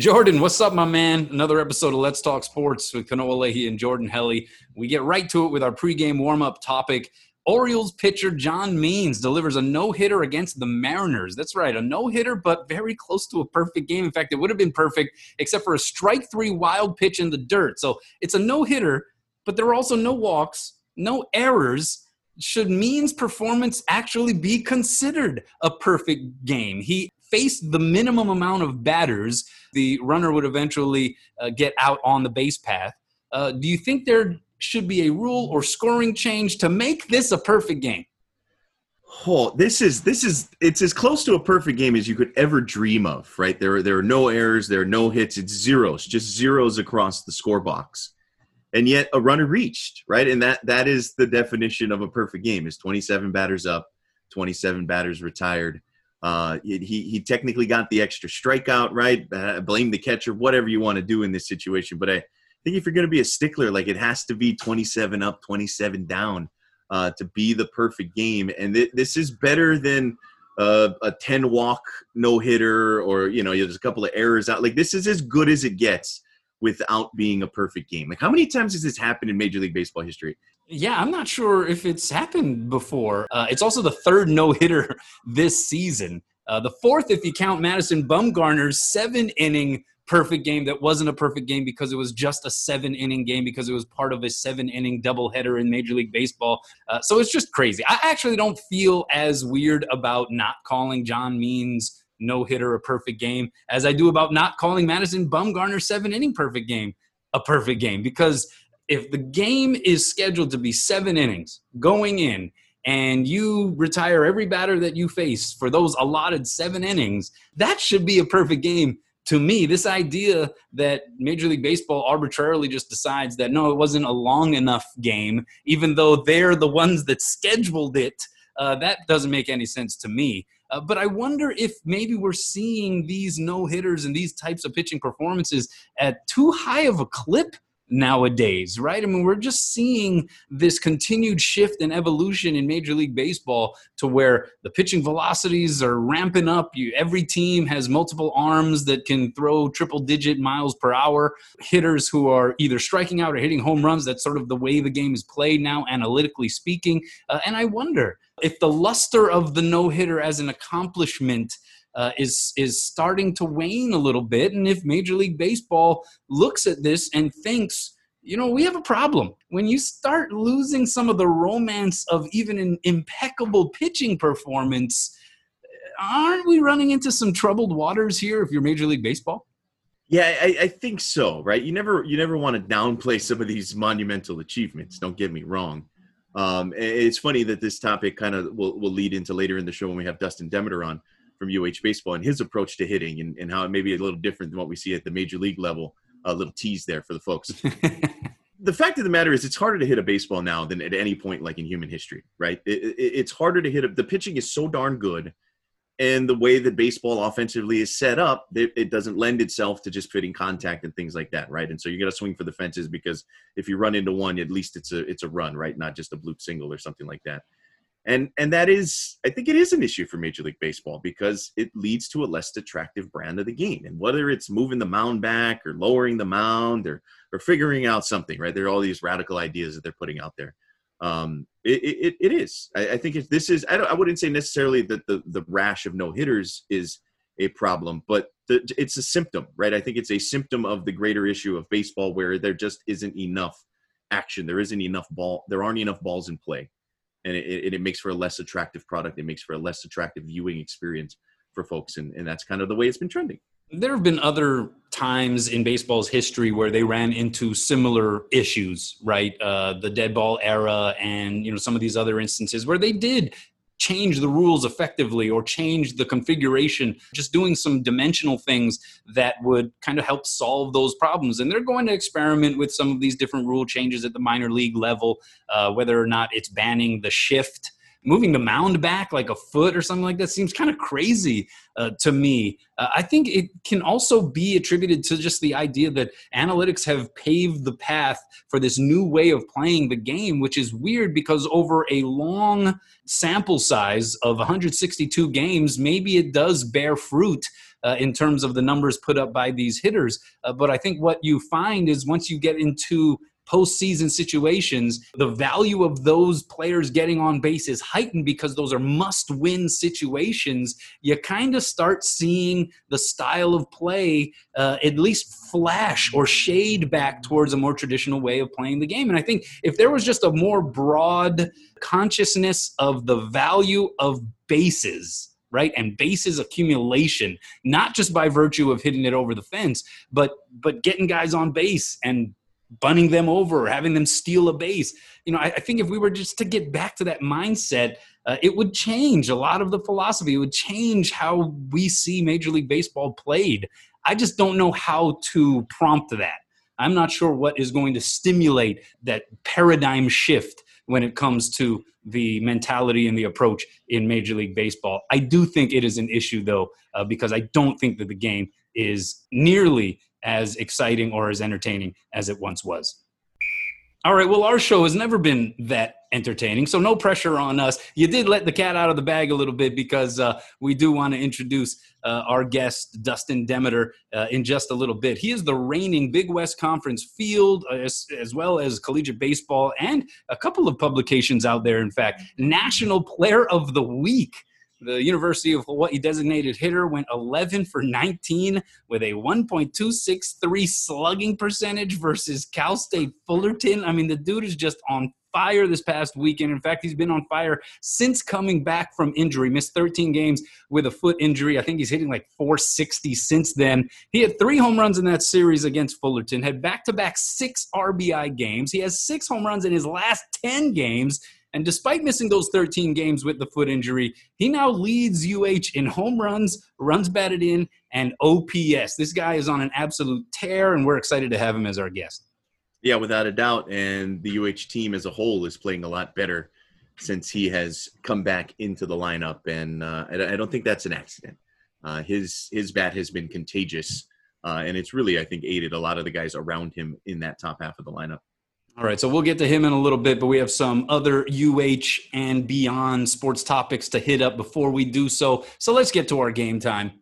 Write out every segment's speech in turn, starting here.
Jordan, what's up, my man? Another episode of Let's Talk Sports with Kanoa Leahey and Jordan Helle. We get right to it with our pregame warm-up topic. Orioles pitcher John Means delivers a no-hitter against the Mariners. That's right, a no-hitter, but very close to a perfect game. In fact, it would have been perfect except for a strike three wild pitch in the dirt. So it's a no-hitter, but there are also no walks, no errors. Should Means' performance actually be considered a perfect game? He faced the minimum amount of batters, the runner would eventually uh, get out on the base path. Uh, do you think there should be a rule or scoring change to make this a perfect game? Oh, this is this is it's as close to a perfect game as you could ever dream of, right? There there are no errors, there are no hits, it's zeros, just zeros across the score box. And yet a runner reached, right? And that that is the definition of a perfect game is 27 batters up, 27 batters retired. Uh, he he technically got the extra strikeout, right? Uh, blame the catcher, whatever you want to do in this situation. But I think if you're going to be a stickler, like it has to be 27 up, 27 down uh, to be the perfect game. And th- this is better than uh, a 10 walk no hitter or you know there's a couple of errors out. Like this is as good as it gets without being a perfect game. Like how many times has this happened in Major League Baseball history? Yeah, I'm not sure if it's happened before. Uh, it's also the third no hitter this season. Uh, the fourth, if you count Madison Bumgarner's seven inning perfect game that wasn't a perfect game because it was just a seven inning game because it was part of a seven inning doubleheader in Major League Baseball. Uh, so it's just crazy. I actually don't feel as weird about not calling John Means no hitter a perfect game as I do about not calling Madison Bumgarner seven inning perfect game a perfect game because if the game is scheduled to be seven innings going in and you retire every batter that you face for those allotted seven innings, that should be a perfect game to me. This idea that Major League Baseball arbitrarily just decides that no, it wasn't a long enough game, even though they're the ones that scheduled it, uh, that doesn't make any sense to me. Uh, but I wonder if maybe we're seeing these no hitters and these types of pitching performances at too high of a clip nowadays, right? I mean, we're just seeing this continued shift and evolution in Major League Baseball to where the pitching velocities are ramping up. You, every team has multiple arms that can throw triple digit miles per hour. Hitters who are either striking out or hitting home runs. That's sort of the way the game is played now, analytically speaking. Uh, and I wonder if the luster of the no hitter as an accomplishment uh, is is starting to wane a little bit. And if Major League Baseball looks at this and thinks, you know, we have a problem when you start losing some of the romance of even an impeccable pitching performance. Aren't we running into some troubled waters here if you're Major League Baseball? Yeah, I, I, think so. Right? You never you never want to downplay some of these monumental achievements. Don't get me wrong. Um, it's funny that this topic kind of will, will lead into later in the show when we have Dustin Demeter on from UH Baseball and his approach to hitting and, and how it may be a little different than what we see at the major league level. A little tease there for the folks. the fact of the matter is, it's harder to hit a baseball now than at any point, like in human history, right? It, it, it's harder to hit. A, the pitching is so darn good, and the way that baseball offensively is set up, it, doesn't lend itself to just fitting contact and things like that, right? And so you got to swing for the fences because if you run into one, at least it's a it's a run, right? Not just a bloop single or something like that and and that is i think it is an issue for major league baseball because it leads to a less attractive brand of the game and whether it's moving the mound back or lowering the mound or or figuring out something right there are all these radical ideas that they're putting out there um it it, it is. I, I think if this is I, I wouldn't say necessarily that the the rash of no hitters is a problem but the, it's a symptom right? I think it's a symptom of the greater issue of baseball where there just isn't enough action. There isn't enough ball there aren't enough balls in play. And it, it, makes for a less attractive product. It makes for a less attractive viewing experience for folks, and, and that's kind of the way it's been trending. There have been other times in baseball's history where they ran into similar issues, right? Uh, the dead ball era, and you know some of these other instances where they did change the rules effectively or change the configuration, just doing some dimensional things that would kind of help solve those problems. And they're going to experiment with some of these different rule changes at the minor league level, uh, whether or not it's banning the shift. Moving the mound back like a foot or something like that seems kind of crazy uh, to me. Uh, I think it can also be attributed to just the idea that analytics have paved the path for this new way of playing the game, which is weird because over a long sample size of 162 games, maybe it does bear fruit. Uh, in terms of the numbers put up by these hitters. Uh, but I think what you find is once you get into postseason situations, the value of those players getting on base is heightened because those are must win situations. You kind of start seeing the style of play uh, at least flash or shade back towards a more traditional way of playing the game. And I think if there was just a more broad consciousness of the value of bases right and bases accumulation not just by virtue of hitting it over the fence but but getting guys on base and bunning them over, having them steal a base. You know, I, I think if we were just to get back to that mindset, uh, it would change a lot of the philosophy. It would change how we see Major League Baseball played. I just don't know how to prompt that. I'm not sure what is going to stimulate that paradigm shift when it comes to the mentality and the approach in Major League Baseball. I do think it is an issue, though, uh, because I don't think that the game is nearly as exciting or as entertaining as it once was. All right, well, our show has never been that entertaining, so no pressure on us. You did let the cat out of the bag a little bit because uh, we do want to introduce uh, our guest, Dustin Demeter, uh, in just a little bit. He is the reigning Big West Conference field, uh, as, as, well as collegiate baseball, and a couple of publications out there, in fact, National Player of the Week. The University of Hawaii designated hitter went 11 for 19 with a 1.263 slugging percentage versus Cal State Fullerton. I mean, the dude is just on fire this past weekend. In fact, he's been on fire since coming back from injury. Missed 13 games with a foot injury. I think he's hitting like 460 since then. He had three home runs in that series against Fullerton, had back to back six RBI games. He has six home runs in his last 10 games. And despite missing those 13 games with the foot injury, he now leads UH in home runs, runs batted in, and OPS. This guy is on an absolute tear, and we're excited to have him as our guest. Yeah, without a doubt. And the UH team as a whole is playing a lot better since he has come back into the lineup. And uh, I don't think that's an accident. Uh, his his bat has been contagious, uh, and it's really I think aided a lot of the guys around him in that top half of the lineup. All right, so we'll get to him in a little bit, but we have some other UH and beyond sports topics to hit up before we do so. So let's get to our game time.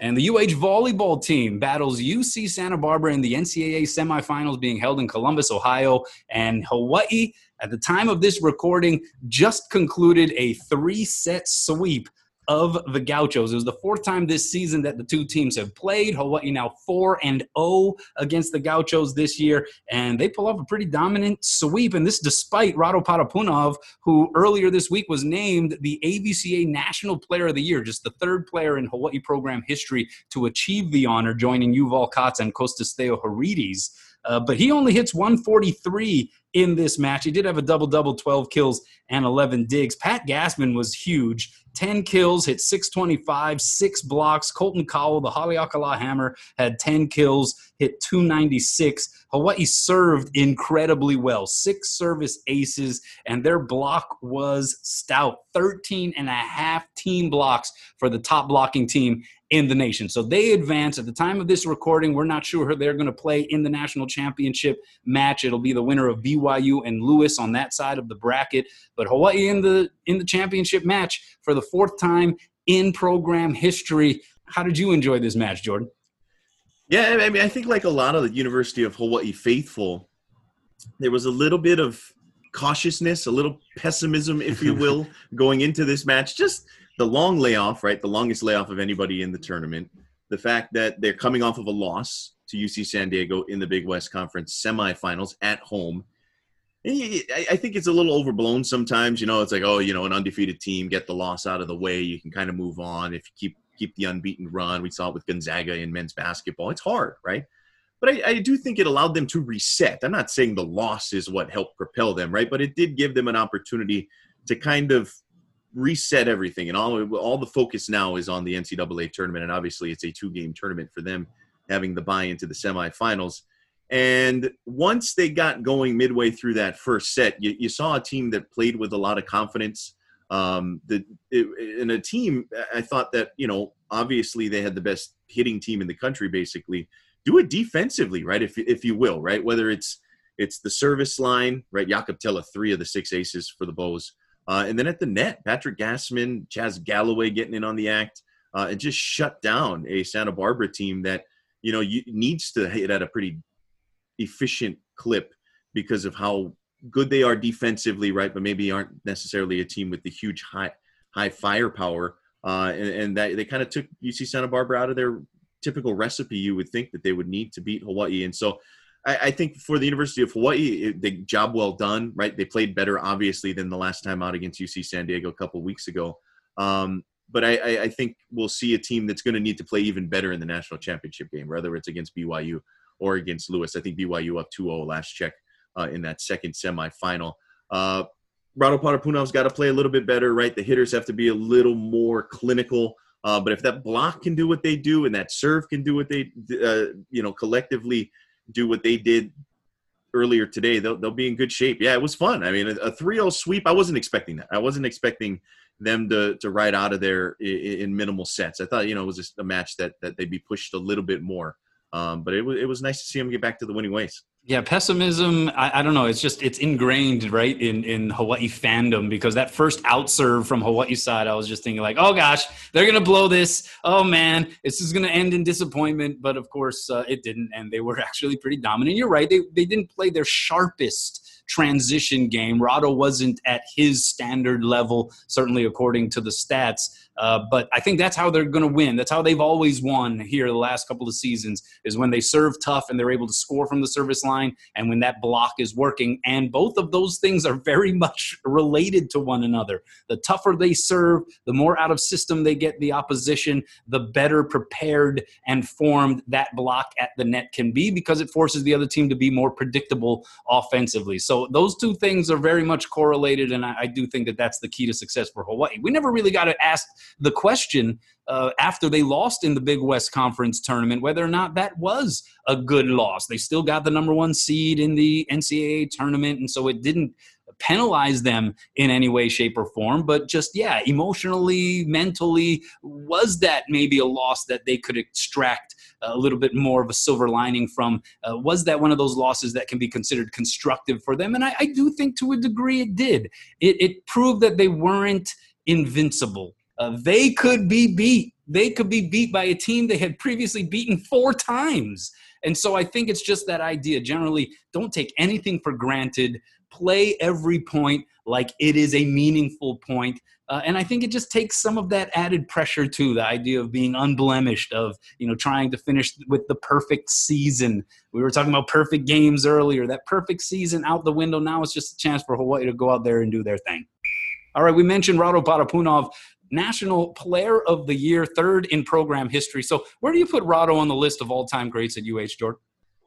And the UH volleyball team battles UC Santa Barbara in the NCAA semifinals being held in Columbus, Ohio. And Hawaii, at the time of this recording, just concluded a three set sweep of the Gauchos. It was the fourth time this season that the two teams have played. Hawaii now 4 and 0 against the Gauchos this year, and they pull off a pretty dominant sweep. And this despite Rado Parapunov, who earlier this week was named the AVCA National Player of the Year, just the third player in Hawaii program history to achieve the honor, joining Yuval Katz and Costas Theocharidis. Uh, but he only hits 143 in this match. He did have a double double, 12 kills and 11 digs. Pat Gasman was huge. 10 kills, hit 625, six blocks. Colton Cowell, the Haleakala Hammer, had 10 kills, hit 296. Hawaii served incredibly well. Six service aces, and their block was stout. 13 and a half team blocks for the top blocking team in the nation. So they advance. At the time of this recording, we're not sure who they're going to play in the national championship match. It'll be the winner of BYU and Lewis on that side of the bracket. But Hawaii in the in the championship match for the fourth time in program history. How did you enjoy this match, Jordan? Yeah, I mean, I think like a lot of the University of Hawaii faithful, there was a little bit of cautiousness, a little pessimism, if you will, going into this match. Just the long layoff, right? The longest layoff of anybody in the tournament. The fact that they're coming off of a loss to UC San Diego in the Big West Conference semifinals at home. Eh, I think it's a little overblown sometimes. You know, it's like, oh, you know, an undefeated team, get the loss out of the way. You can kind of move on if you keep keep the unbeaten run. We saw it with Gonzaga in men's basketball. It's hard, right? But I, I, do think it allowed them to reset. I'm not saying the loss is what helped propel them, right? But it did give them an opportunity to kind of reset everything, and all all the focus now is on the NCAA tournament, and obviously it's a two game tournament for them, having the buy into the semifinals. And once they got going midway through that first set, you, you saw a team that played with a lot of confidence. Um, the it, in a team, I thought that you know obviously they had the best hitting team in the country. Basically, do it defensively, right? If if you will, right? Whether it's it's the service line, right? Jakob Thelle, three of the six aces for the Bows, uh, and then at the net, Patrick Gasman, Chaz Galloway getting in on the act, uh, and just shut down a Santa Barbara team that you know you, needs to hit at a pretty efficient clip because of how good they are defensively, right? But maybe aren't necessarily a team with the huge high high firepower. Uh, and, and that they kind of took UC Santa Barbara out of their typical recipe. You would think that they would need to beat Hawaii, and so I, I think for the University of Hawaii, it, the job well done. Right, they played better obviously than the last time out against UC San Diego a couple weeks ago. Um, but I, I, think we'll see a team that's going to need to play even better in the national championship game, whether it's against BYU or against Lewis. I think BYU up 2-0 last check uh, in that second semifinal. Uh, Rado Parapunov's got to play a little bit better, right? The hitters have to be a little more clinical. Uh, but if that block can do what they do and that serve can do what they, uh, you know, collectively do what they did earlier today, they'll, they'll be in good shape. Yeah, it was fun. I mean, a 3-0 sweep, I wasn't expecting that. I wasn't expecting them to, to ride out of there in, in minimal sets. I thought, you know, it was just a match that, that they'd be pushed a little bit more. Um, but it was it was nice to see him get back to the winning ways. Yeah, pessimism. I, I, don't know. It's just it's ingrained right in in Hawaii fandom because that first out serve from Hawaii side, I was just thinking like, oh gosh, they're gonna blow this. Oh man, this is gonna end in disappointment. But of course, uh, it didn't, and they were actually pretty dominant. You're right. They they didn't play their sharpest transition game. Rado wasn't at his standard level, certainly according to the stats. Uh, but I think that's how they're going to win. That's how they've always won here the last couple of seasons is when they serve tough and they're able to score from the service line and when that block is working. And both of those things are very much related to one another. The tougher they serve, the more out of system they get the opposition, the better prepared and formed that block at the net can be because it forces the other team to be more predictable offensively. So those two things are very much correlated, and I, I do think that that's the key to success for Hawaii. We never really got to ask the question uh, after they lost in the Big West Conference tournament whether or not that was a good loss. They still got the number one seed in the NCAA tournament, and so it didn't penalize them in any way, shape, or form. But just, yeah, emotionally, mentally, was that maybe a loss that they could extract a little bit more of a silver lining from? Uh, was that one of those losses that can be considered constructive for them? And I, I do think to a degree it did. It, it proved that they weren't invincible uh, they could be beat. They could be beat by a team they had previously beaten four times. And so I think it's just that idea. Generally, don't take anything for granted. Play every point like it is a meaningful point. Uh, and I think it just takes some of that added pressure too. The idea of being unblemished, of you know trying to finish with the perfect season. We were talking about perfect games earlier. That perfect season out the window. Now it's just a chance for Hawaii to go out there and do their thing. All right, we mentioned Rado Parapunov National Player of the Year, third in program history. So, where do you put Rado on the list of all time greats at UH, Jordan?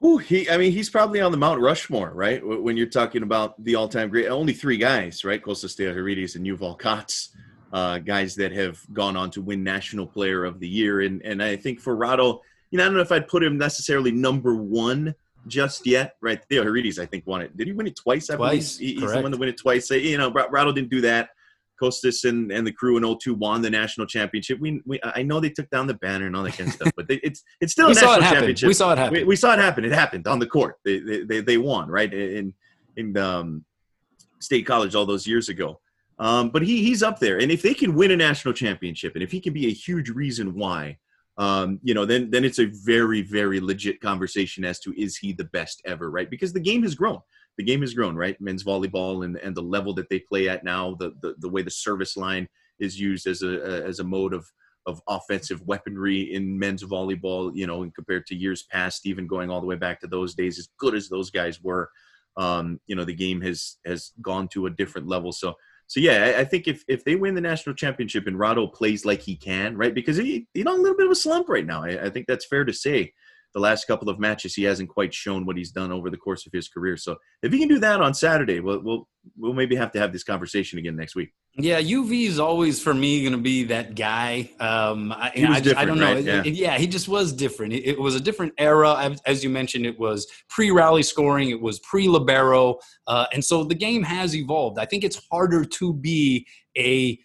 Ooh, he, I mean, he's probably on the Mount Rushmore, right? When you're talking about the all-time great, only three guys, right? Costas Theocharidis and Yuval Katz, uh, guys that have gone on to win National Player of the Year. And and I think for Rado, you know, I don't know if I'd put him necessarily number one just yet, right? Theo Theocharidis, I think, won it. Did he win it twice? I twice, believe he's the one that win it twice. You know, Rado didn't do that. Costas and, and the crew in 02 won the national championship. We, we I know they took down the banner and all that kind of stuff, but they, it's it's still a national championship. We saw it happen. We, we, saw it happen. It happened on the court. They they, they, they won right in in um, state college all those years ago. Um, but he he's up there, and if they can win a national championship, and if he can be a huge reason why, um, you know, then then it's a very very legit conversation as to is he the best ever, right? Because the game has grown the game has grown, right? Men's volleyball and, and the level that they play at now, the, the, the way the service line is used as a, as a mode of, of offensive weaponry in men's volleyball, you know, compared to years past, even going all the way back to those days, as good as those guys were, um, you know, the game has, has gone to a different level. So, so yeah, I, I think if, if they win the national championship and Rado plays like he can, right, because he, you know, a little bit of a slump right now. I, I think that's fair to say. The last couple of matches he hasn't quite shown what he's done over the course of his career. So if he can do that on Saturday, we'll we'll, we'll maybe have to have this conversation again next week. Yeah, UV is always for me going to be that guy. Um, I, He was I, just- I don't know. right? Yeah. it- yeah, he just was different. It, it was a different era, as, you mentioned. It was pre-rally scoring. It was pre-libero, uh, and so the game has evolved. I think it's harder to be a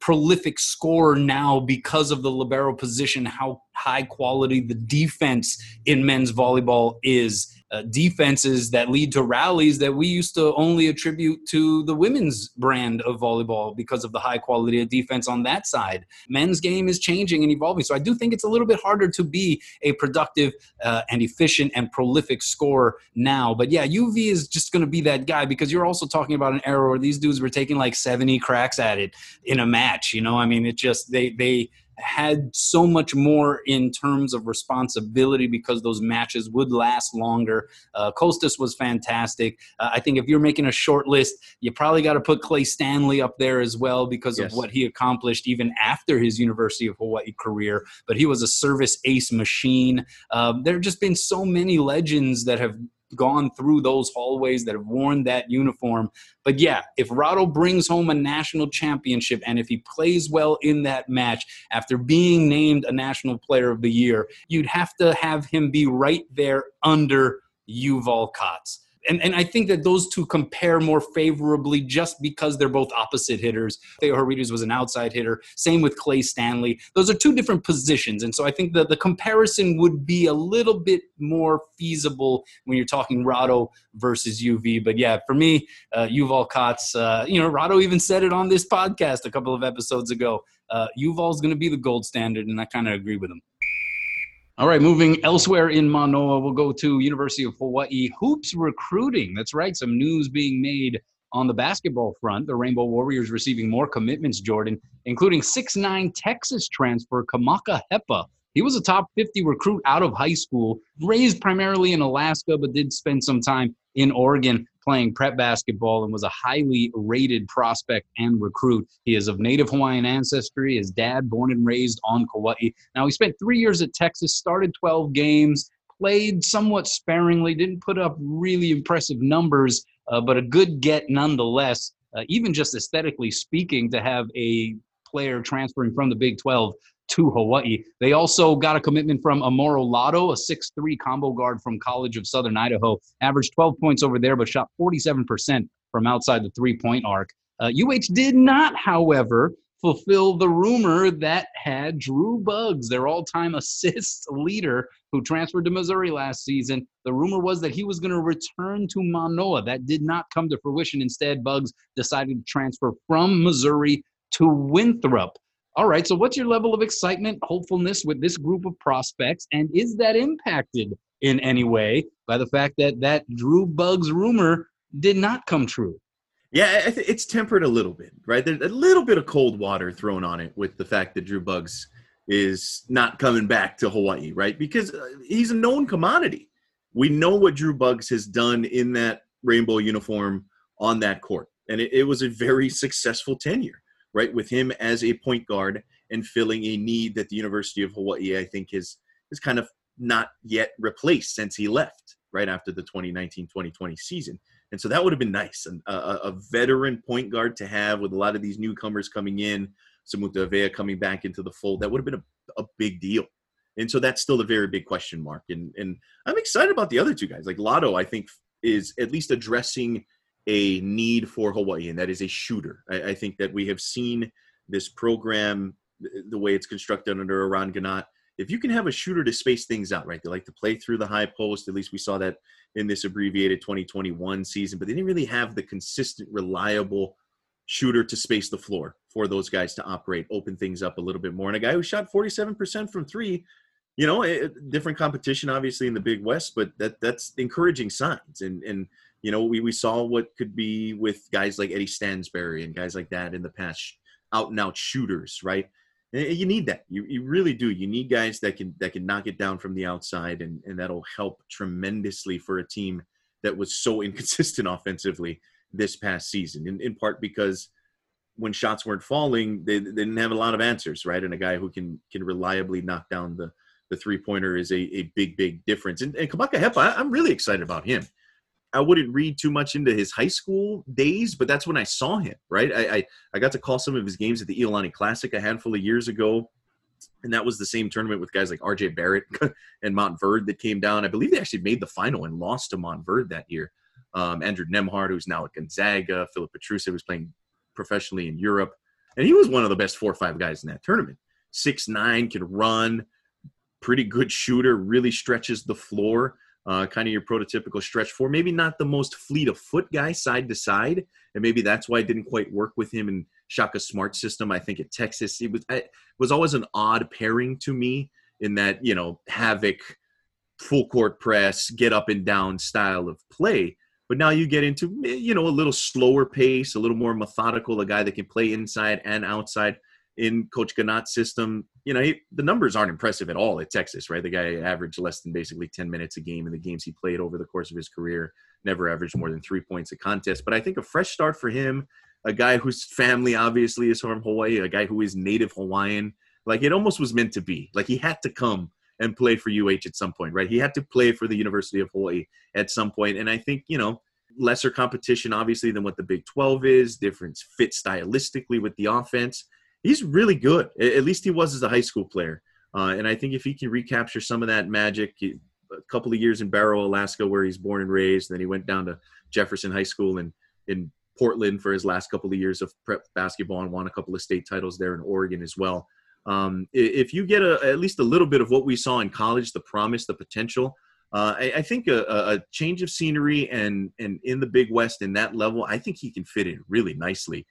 prolific scorer now because of the libero position, how high quality the defense in men's volleyball is. Uh, defenses that lead to rallies that we used to only attribute to the women's brand of volleyball because of the high quality of defense on that side. Men's game is changing and evolving. So I do think it's a little bit harder to be a productive uh, and efficient and prolific scorer now. But yeah, UV is just going to be that guy because you're also talking about an era where these dudes were taking like 70 cracks at it in a match. You know, I mean, it just, they, they, had so much more in terms of responsibility because those matches would last longer. Uh, Costas was fantastic. Uh, I think if you're making a short list, you probably got to put Clay Stanley up there as well because Yes. of what he accomplished even after his University of Hawaii career. But he was a service ace machine. Um, there have just been so many legends that have gone through those hallways that have worn that uniform. But yeah, if Rado brings home a national championship and if he plays well in that match after being named a national player of the year, you'd have to have him be right there under Yuval Katz. And, and I think that those two compare more favorably just because they're both opposite hitters. Theocharidis was an outside hitter. Same with Clay Stanley. Those are two different positions. And so I think that the comparison would be a little bit more feasible when you're talking Rado versus UV. But yeah, for me, uh, Yuval Katz, uh, you know, Rado even said it on this podcast a couple of episodes ago. Uh, Yuval's going to be the gold standard, and I kind of agree with him. All right, moving elsewhere in Manoa, we'll go to University of Hawaii hoops recruiting. That's right, some news being made on the basketball front. The Rainbow Warriors receiving more commitments, Jordan, including 6'9 Texas transfer Kamaka Hepa. He was a top 50 recruit out of high school, raised primarily in Alaska, but did spend some time in Oregon playing prep basketball and was a highly rated prospect and recruit. He is of native Hawaiian ancestry. His dad, born and raised on Kauai. Now, he spent three years at Texas, started 12 games, played somewhat sparingly, didn't put up really impressive numbers, uh, but a good get nonetheless, uh, even just aesthetically speaking, to have a player transferring from the Big 12 to Hawaii. They also got a commitment from Amoro Lado, a 6'3 combo guard from College of Southern Idaho. Averaged 12 points over there, but shot 47% from outside the three point arc. Uh, UH did not, however, fulfill the rumor that had Drew Buggs, their all time assist leader, who transferred to Missouri last season. The rumor was that he was going to return to Manoa. That did not come to fruition. Instead, Buggs decided to transfer from Missouri to Winthrop. All right, so what's your level of excitement, hopefulness with this group of prospects, and is that impacted in any way by the fact that that Drew Buggs rumor did not come true? Yeah, it's tempered a little bit, right? There's a little bit of cold water thrown on it with the fact that Drew Buggs is not coming back to Hawaii, right? Because uh, he's a known commodity. We know what Drew Buggs has done in that rainbow uniform on that court, and it, it was a very successful tenure, right? With him as a point guard and filling a need that the University of Hawaii, I think, is is kind of not yet replaced since he left right after the 2019-2020 season. And so that would have been nice, and a, a veteran point guard to have with a lot of these newcomers coming in, Samuta Avea coming back into the fold. That would have been a, a big deal. And so that's still a very big question mark. And and I'm excited about the other two guys. Like Lado, I think is at least addressing a need for Hawaii, and that is a shooter. I, I think that we have seen this program, the way it's constructed under Eran Ganot. If you can have a shooter to space things out, right? They like to play through the high post. At least we saw that in this abbreviated 2021 season, but they didn't really have the consistent, reliable shooter to space the floor for those guys to operate, open things up a little bit more. And a guy who shot 47% from three, you know, it, different competition obviously in the Big West, but that that's encouraging signs. And and you know, we we saw what could be with guys like Eddie Stansberry and guys like that in the past, out and out shooters, right? And You need that. You, you really do. You need guys that can that can knock it down from the outside, and, and that'll help tremendously for a team that was so inconsistent offensively this past season. In, in part because when shots weren't falling, they, they didn't have a lot of answers, right? And a guy who can can reliably knock down the the three pointer is a, a big, big difference. And, and Kamaka Hepa, I'm really excited about him. I wouldn't read too much into his high school days, but that's when I saw him, right? I, I, I got to call some of his games at the Iolani Classic a handful of years ago. And that was the same tournament with guys like RJ Barrett and Montverde that came down. I believe they actually made the final and lost to Montverde that year. Um, Andrew Nembhard, who's now at Gonzaga, Filip Petrusev was playing professionally in Europe. And he was one of the best four or five guys in that tournament. Six nine, can run, pretty good shooter, really stretches the floor uh, kind of your prototypical stretch four. Maybe not the most fleet of foot guy side to side, and maybe that's why it didn't quite work with him in Shaka Smart system. I think at Texas, it was it was always an odd pairing to me in that you know havoc, full court press, get up and down style of play. But now you get into you know a little slower pace, a little more methodical, a guy that can play inside and outside in Coach Ganot's system, you know, he, the numbers aren't impressive at all at Texas, right? The guy averaged less than basically 10 minutes a game in the games he played over the course of his career, never averaged more than three points a contest. But I think a fresh start for him, a guy whose family obviously is from Hawaii, a guy who is native Hawaiian, like it almost was meant to be. Like he had to come and play for UH at some point, right? He had to play for the University of Hawaii at some point. And I think, you know, lesser competition obviously than what the Big 12 is, different fit stylistically with the offense he's really good. At least he was as a high school player. Uh, and I think if he can recapture some of that magic, a couple of years in Barrow, Alaska, where he's born and raised, and then he went down to Jefferson High School in in Portland for his last couple of years of prep basketball and won a couple of state titles there in Oregon as well. Um, if you get a, at least a little bit of what we saw in college, the promise, the potential, uh, I, I, think a, a, change of scenery and and in the Big West in that level, I think he can fit in really nicely.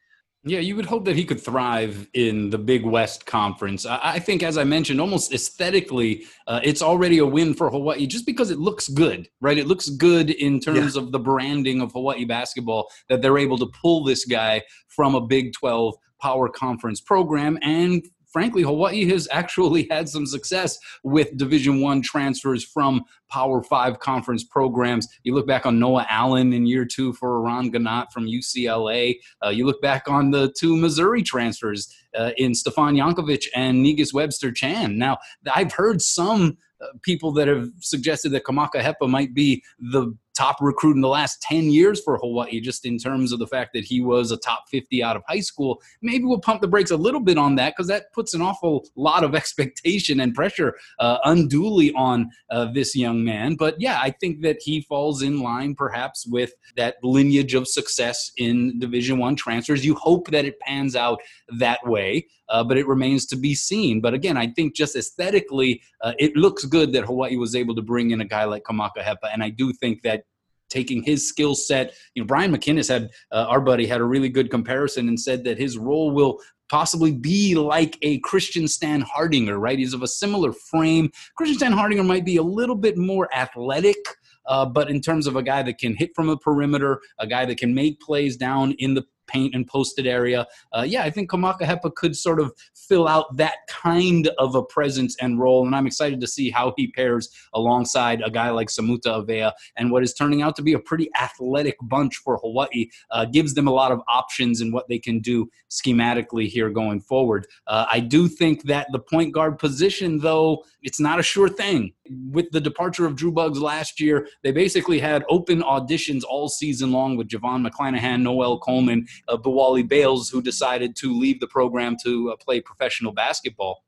Yeah, you would hope that he could thrive in the Big West Conference. I, think, as I mentioned, almost aesthetically, uh, it's already a win for Hawaii just because it looks good, right? It looks good in terms yeah. of the branding of Hawaii basketball that they're able to pull this guy from a Big 12 power conference program and frankly, Hawaii has actually had some success with Division One transfers from Power Five conference programs. You look back on Noah Allen in year two for Eran Ganot from UCLA. Uh, you look back on the two Missouri transfers uh, in Stefan Jankovic and Negus Webster Chan. Now, I've heard some uh, people that have suggested that Kamaka Hepa might be the top recruit in the last 10 years for Hawaii, just in terms of the fact that he was a top 50 out of high school. Maybe we'll pump the brakes a little bit on that because that puts an awful lot of expectation and pressure uh, unduly on uh, this young man. But yeah, I think that he falls in line perhaps with that lineage of success in Division One transfers. You hope that it pans out that way. Uh, but it remains to be seen. But again, I think just aesthetically, uh, it looks good that Hawaii was able to bring in a guy like Kamaka Hepa, and I do think that taking his skill set. You know, Brian McInnes had uh, our buddy had a really good comparison and said that his role will possibly be like a Christian Stan Hardinger, right? He's of a similar frame. Christian Stan Hardinger might be a little bit more athletic. Uh, but in terms of a guy that can hit from a perimeter, a guy that can make plays down in the paint and posted area. Uh, yeah, I think Kamaka Hepa could sort of fill out that kind of a presence and role, and I'm excited to see how he pairs alongside a guy like Samuta Avea and what is turning out to be a pretty athletic bunch for Hawaii. Uh, gives them a lot of options in what they can do schematically here going forward. Uh, I do think that the point guard position, though, it's not a sure thing. With the departure of Drew Buggs last year, they basically had open auditions all season long with JoVon McClanahan, Noel Coleman, uh, Biwali Bales, who decided to leave the program to uh, play professional basketball.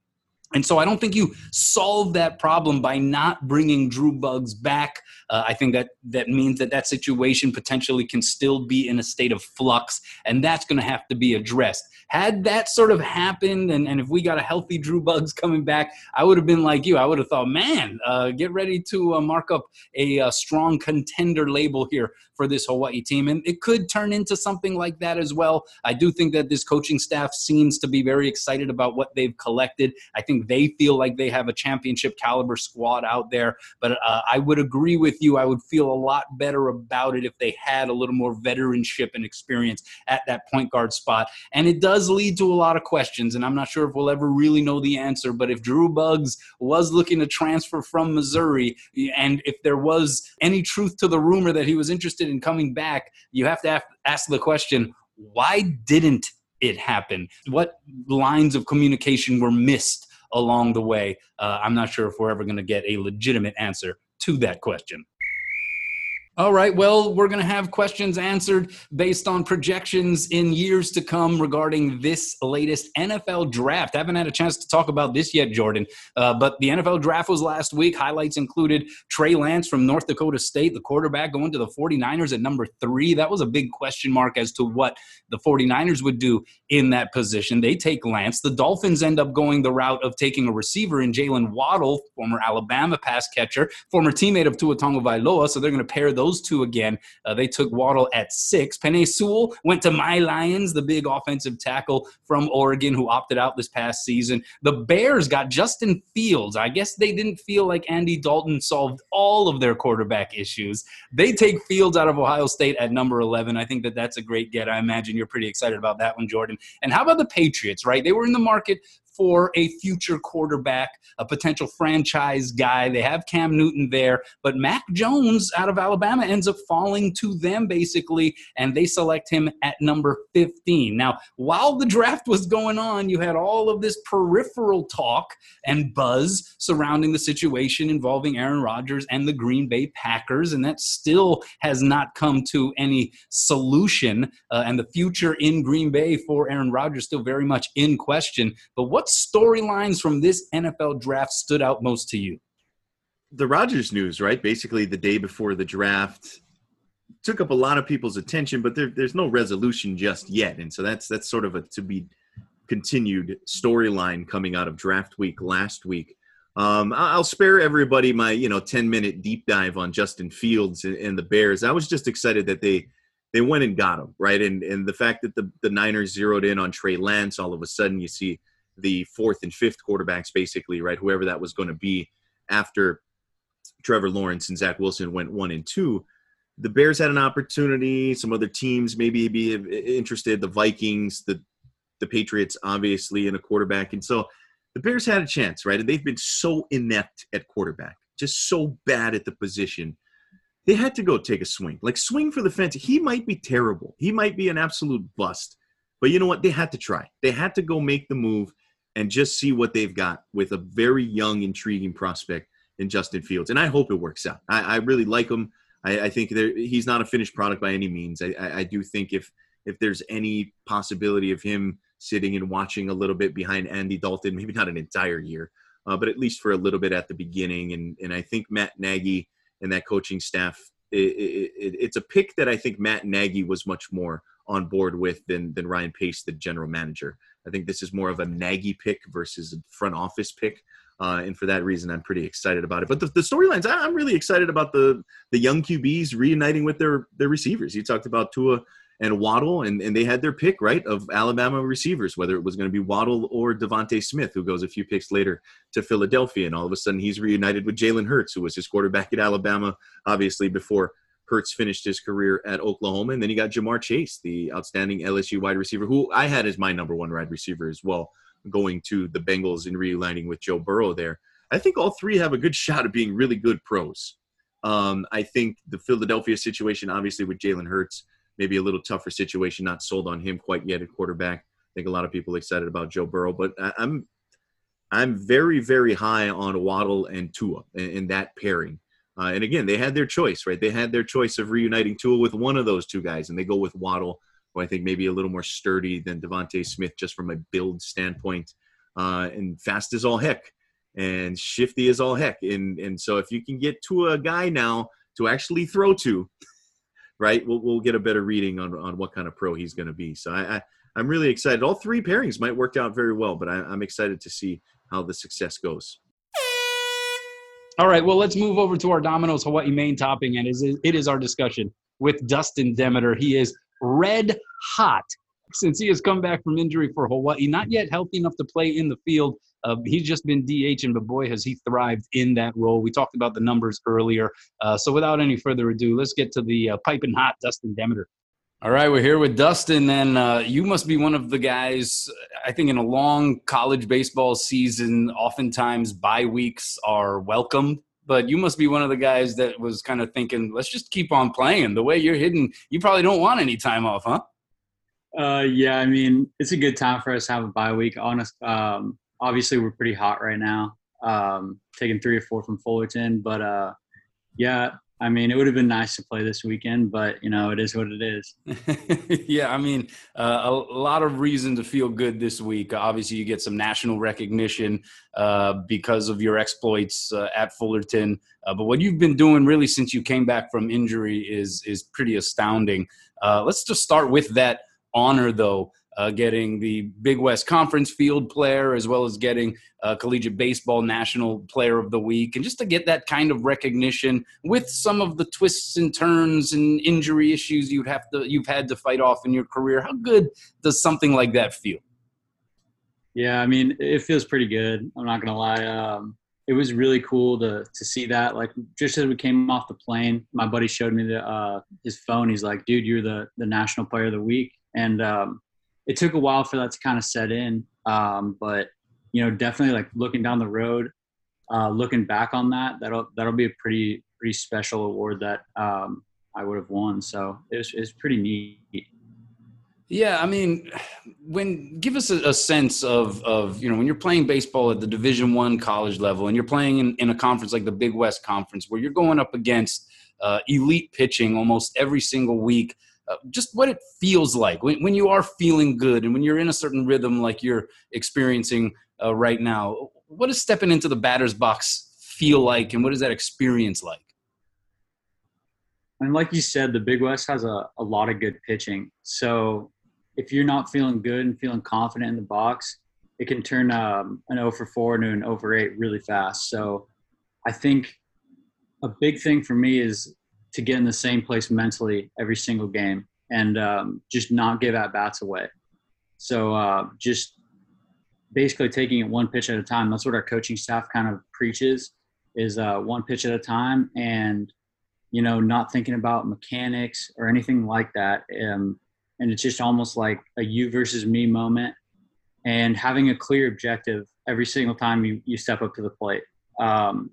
And so I don't think you solve that problem by not bringing Drew Buggs back. Uh, I think that that means that that situation potentially can still be in a state of flux, and that's going to have to be addressed. Had that sort of happened, and, and if we got a healthy Drew Buggs coming back, I would have been like you. I would have thought, man, uh, get ready to uh, mark up a, a, uh, strong contender label here for this Hawaii team. And it could turn into something like that as well. I do think that this coaching staff seems to be very excited about what they've collected. I think they feel like they have a championship caliber squad out there. But uh, I would agree with you. I would feel a lot better about it if they had a little more veteranship and experience at that point guard spot. And it does lead to a lot of questions. And I'm not sure if we'll ever really know the answer. But if Drew Buggs was looking to transfer from Missouri, and if there was any truth to the rumor that he was interested in coming back, you have to ask the question why didn't it happen? What lines of communication were missed along the way? Uh, I'm not sure if we're ever going to get a legitimate answer to that question. All right. Well, we're going to have questions answered based on projections in years to come regarding this latest NFL draft. I haven't had a chance to talk about this yet, Jordan, uh, but the NFL draft was last week. Highlights included Trey Lance from North Dakota State, the quarterback, going to the 49ers at number three. That was a big question mark as to what the 49ers would do in that position. They take Lance. The Dolphins end up going the route of taking a receiver in Jaylen Waddle, former Alabama pass catcher, former teammate of Tua Tagovailoa. So they're going to pair those two again. Uh, they took Waddle at six. Penei Sewell went to my Lions, the big offensive tackle from Oregon who opted out this past season. The Bears got Justin Fields. I guess they didn't feel like Andy Dalton solved all of their quarterback issues. They take Fields out of Ohio State at number 11. I think that that's a great get. I imagine you're pretty excited about that one, Jordan. And how about the Patriots, right? They were in the market for a future quarterback, a potential franchise guy. They have Cam Newton there, but Mac Jones out of Alabama ends up falling to them basically, and they select him at number 15. Now, while the draft was going on, you had all of this peripheral talk and buzz surrounding the situation involving Aaron Rodgers and the Green Bay Packers, and that still has not come to any solution. Uh, and the future in Green Bay for Aaron Rodgers is still very much in question. But what what storylines from this NFL draft stood out most to you? The Rodgers news, right? Basically, the day before the draft took up a lot of people's attention, but there, there's no resolution just yet, and so that's that's sort of a to be continued storyline coming out of draft week last week. Um, I'll spare everybody my you know 10 minute deep dive on Justin Fields and, and, the Bears. I was just excited that they they went and got him right, and and the fact that the the Niners zeroed in on Trey Lance, all of a sudden you see the fourth and fifth quarterbacks, basically, right? Whoever that was going to be after Trevor Lawrence and Zach Wilson went one and two. The Bears had an opportunity. Some other teams maybe be interested. The Vikings, the the Patriots, obviously, in a quarterback, and so the Bears had a chance, right? And they've been so inept at quarterback, just so bad at the position. They had to go take a swing, like swing for the fence. He might be terrible. He might be an absolute bust. But you know what? They had to try. They had to go make the move and just see what they've got with a very young, intriguing prospect in Justin Fields. And I hope it works out. I, I really like him. I, I think he's not a finished product by any means. I, I, do think if if there's any possibility of him sitting and watching a little bit behind Andy Dalton, maybe not an entire year, uh, but at least for a little bit at the beginning. And and I think Matt Nagy and that coaching staff, it, it, it's a pick that I think Matt Nagy was much more on board with than than Ryan Pace, the general manager. I think this is more of a Nagy pick versus a front office pick. Uh, and for that reason, I'm pretty excited about it. But the, the storylines, I'm really excited about the the young QBs reuniting with their their receivers. You talked about Tua and Waddle, and, and they had their pick right of Alabama receivers, whether it was going to be Waddle or DeVonta Smith, who goes a few picks later to Philadelphia, and all of a sudden he's reunited with Jalen Hurts, who was his quarterback at Alabama, obviously before Hurts finished his career at Oklahoma, and then you got Ja'Marr Chase, the outstanding LSU wide receiver, who I had as my number one wide receiver as well, going to the Bengals and realigning with Joe Burrow there. I think all three have a good shot of being really good pros. Um, I think the Philadelphia situation, obviously with Jalen Hurts, maybe a little tougher situation, not sold on him quite yet at quarterback. I think a lot of people excited about Joe Burrow, but I, I'm I'm very very high on Waddle and Tua in that pairing. Uh, and again, they had their choice, right? They had their choice of reuniting Tua with one of those two guys, and they go with Waddle, who I think maybe a little more sturdy than DeVonta Smith, just from a build standpoint, uh, and fast as all heck, and shifty as all heck. And and so if you can get to a guy now to actually throw to, right, we'll we'll get a better reading on on what kind of pro he's going to be. So I, I I'm really excited. All three pairings might work out very well, but I, I'm excited to see how the success goes. All right, well, let's move over to our Domino's Hawaii main topping, and it is our discussion with Dustin Demeter. He is red hot since he has come back from injury for Hawaii. Not yet healthy enough to play in the field. Uh, he's just been DH, and but boy, has he thrived in that role. We talked about the numbers earlier. Uh, so without any further ado, let's get to the uh, piping hot Dustin Demeter. All right, we're here with Dustin, and uh, you must be one of the guys. I think in a long college baseball season, oftentimes bye weeks are welcomed. But you must be one of the guys that was kind of thinking, let's just keep on playing. The way you're hitting, you probably don't want any time off, huh? Uh, yeah, I mean, it's a good time for us to have a bye week. Honest, um, obviously we're pretty hot right now, um, taking three or four from Fullerton. But uh, yeah, I mean, it would have been nice to play this weekend, but you know, it is what it is. yeah, I mean, uh, a, lot of reason to feel good this week. Obviously, you get some national recognition uh, because of your exploits uh, at Fullerton. Uh, but what you've been doing really since you came back from injury is is pretty astounding. Uh, let's just start with that honor, though uh, getting the Big West Conference Field Player, as well as getting uh, Collegiate Baseball National Player of the Week, and just to get that kind of recognition with some of the twists and turns and injury issues you'd have to you've had to fight off in your career. How good does something like that feel? Yeah, I mean, it feels pretty good. I'm not gonna lie. Um, it was really cool to to see that. Like just as we came off the plane, my buddy showed me the uh, his phone. He's like, "Dude, you're the the national player of the week." And um, it took a while for that to kind of set in. Um, but you know, definitely like looking down the road, uh, looking back on that, that'll that'll be a pretty pretty special award that um, I would have won. So it was, it was pretty neat. Yeah, I mean, when give us a, a, sense of of you know when you're playing baseball at the Division One college level and you're playing in, in a conference like the Big West Conference where you're going up against uh, elite pitching almost every single week. Uh, just what it feels like when, when you are feeling good and when you're in a certain rhythm like you're experiencing uh, right now. What does stepping into the batter's box feel like, and what is that experience like? And like you said, the Big West has a, a lot of good pitching. So if you're not feeling good and feeling confident in the box, it can turn um, an 0 for 4 into an 0 for 8 really fast. So I think a big thing for me is to get in the same place mentally every single game and um, just not give at bats away. So uh, just basically taking it one pitch at a time. That's what our coaching staff kind of preaches is uh, one pitch at a time and you know not thinking about mechanics or anything like that. Um, and it's just almost like a you versus me moment and having a clear objective every single time you, you step up to the plate. Um,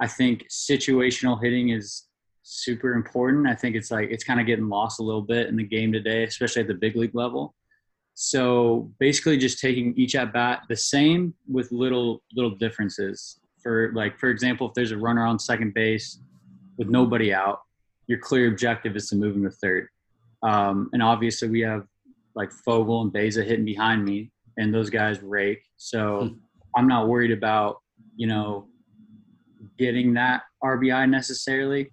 I think situational hitting is super important. I think it's like it's kind of getting lost a little bit in the game today, especially at the big league level. So basically, just taking each at bat the same with little little differences. For like, for example, if there's a runner on second base with nobody out, your clear objective is to move him to third. Um, and obviously, we have like Fogel and Beza hitting behind me, and those guys rake. So hmm. I'm not worried about you know getting that RBI necessarily.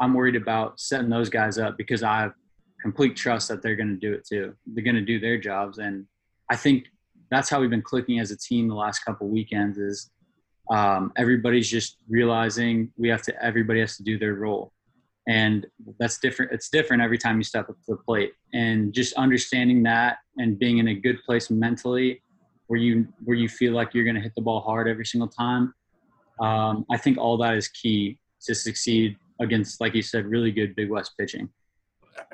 I'm worried about setting those guys up because I have complete trust that they're going to do it too. They're going to do their jobs, and I think that's how we've been clicking as a team the last couple weekends. Is um, everybody's just realizing we have to. Everybody has to do their role, and that's different. It's different every time you step up to the plate, and just understanding that and being in a good place mentally, where you where you feel like you're going to hit the ball hard every single time. Um, I think all that is key to succeed against, like you said, really good Big West pitching.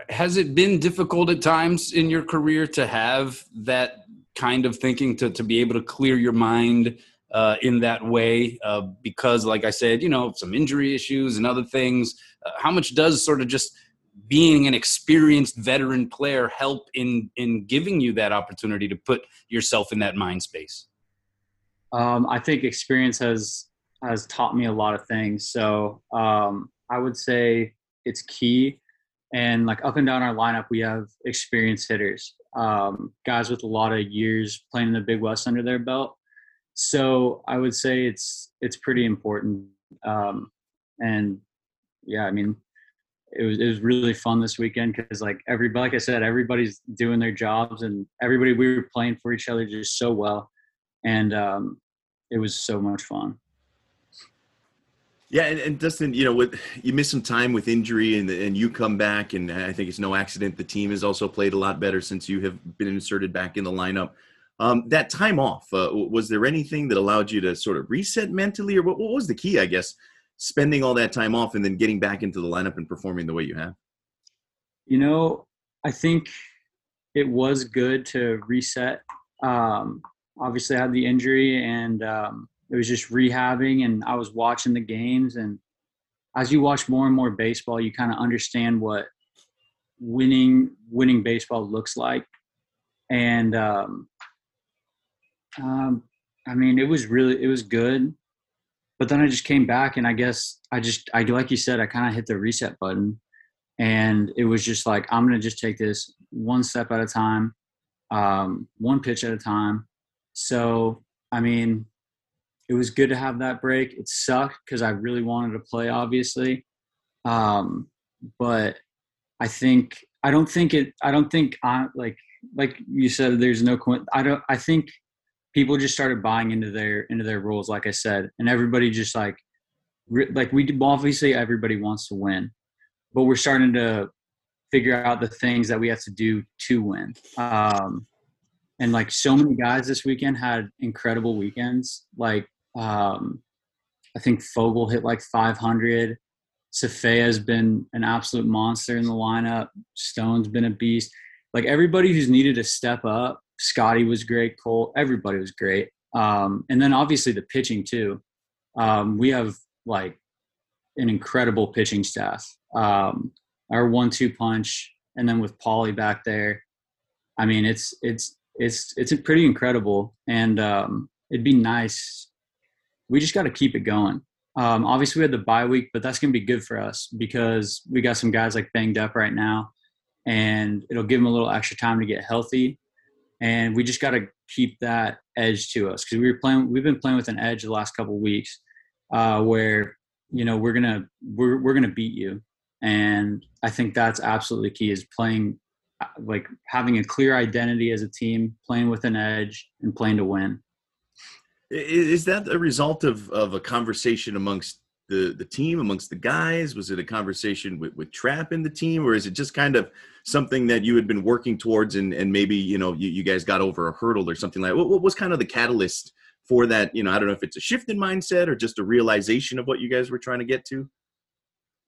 Has it been difficult at times in your career to have that kind of thinking to, to be able to clear your mind uh, in that way? Uh, because, like I said, you know, some injury issues and other things. Uh, how much does sort of just being an experienced veteran player help in in giving you that opportunity to put yourself in that mind space? Um, I think experience has has taught me a lot of things. So um, I would say it's key. And like up and down our lineup, we have experienced hitters, um, guys with a lot of years playing in the Big West under their belt. So I would say it's it's pretty important. Um, and yeah, I mean, it was it was really fun this weekend because like every like I said, everybody's doing their jobs and everybody we were playing for each other just so well, and um, it was so much fun. Yeah, and, and Dustin, you know, with you miss some time with injury, and and you come back, and I think it's no accident. The team has also played a lot better since you have been inserted back in the lineup. Um, that time off, uh, was there anything that allowed you to sort of reset mentally, or what, what was the key? I guess spending all that time off and then getting back into the lineup and performing the way you have. You know, I think it was good to reset. Um, obviously, I had the injury, and um, it was just rehabbing and I was watching the games and as you watch more and more baseball, you kind of understand what winning winning baseball looks like. And um, um, I mean, it was really it was good, but then I just came back and I guess I just I like you said I kind of hit the reset button, and it was just like I'm gonna just take this one step at a time, um, one pitch at a time. So I mean, it was good to have that break. It sucked because I really wanted to play, obviously, um, but I think I don't think it. I don't think I like like you said. There's no. I don't. I think people just started buying into their into their rules, like I said, and everybody just like like we obviously everybody wants to win, but we're starting to figure out the things that we have to do to win. Um, and like so many guys this weekend had incredible weekends. Like um, I think Fogel hit like 500. Safea has been an absolute monster in the lineup. Stone's been a beast. Like everybody who's needed to step up. Scotty was great. Cole, everybody was great. Um, and then obviously the pitching too. Um, we have like an incredible pitching staff. Um, our one-two punch, and then with Polly back there, I mean it's it's it's it's pretty incredible. And um, it'd be nice. We just got to keep it going. Um, obviously, we had the bye week, but that's going to be good for us because we got some guys like banged up right now, and it'll give them a little extra time to get healthy. And we just got to keep that edge to us because we were playing. We've been playing with an edge the last couple weeks, uh, where you know we're gonna we're we're gonna beat you, and I think that's absolutely key is playing uh, like having a clear identity as a team, playing with an edge, and playing to win. Is that a result of, of a conversation amongst the, the team, amongst the guys? Was it a conversation with, with Trap in the team, or is it just kind of something that you had been working towards and, and maybe, you know, you, you guys got over a hurdle or something like that? What, what was kind of the catalyst for that? You know, I don't know if it's a shift in mindset or just a realization of what you guys were trying to get to.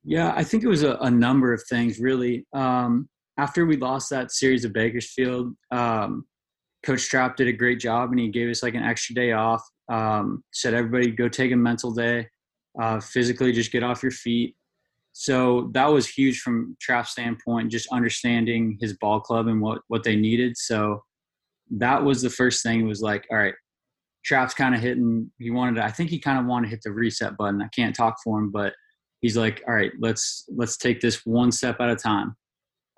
Yeah, I think it was a, a number of things, really. Um, after we lost that series of Bakersfield, um, Coach Trap did a great job and he gave us like an extra day off um, said everybody go take a mental day, uh, physically just get off your feet. So that was huge from Trap standpoint, just understanding his ball club and what what they needed. So that was the first thing. Was like, all right, Trap's kind of hitting. He wanted to. I think he kind of wanted to hit the reset button. I can't talk for him, but he's like, all right, let's let's take this one step at a time.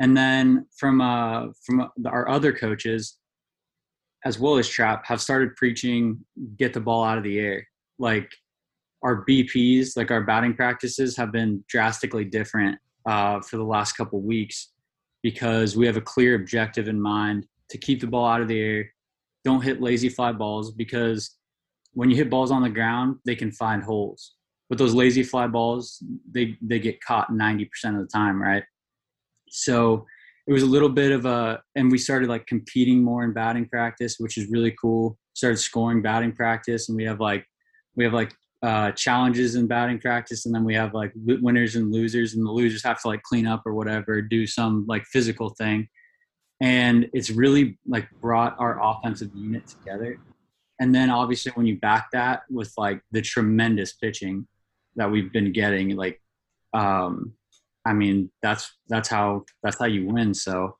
And then from uh, from our other coaches, as well as Trap, have started preaching get the ball out of the air. Like our BPs, like our batting practices, have been drastically different uh, for the last couple weeks because we have a clear objective in mind to keep the ball out of the air. Don't hit lazy fly balls because when you hit balls on the ground, they can find holes. But those lazy fly balls, they they get caught 90% of the time, right? So it was a little bit of a and we started like competing more in batting practice which is really cool. Started scoring batting practice and we have like we have like uh, challenges in batting practice and then we have like winners and losers and the losers have to like clean up or whatever do some like physical thing. And it's really like brought our offensive unit together. And then obviously when you back that with like the tremendous pitching that we've been getting like um I mean, that's that's how that's how you win. So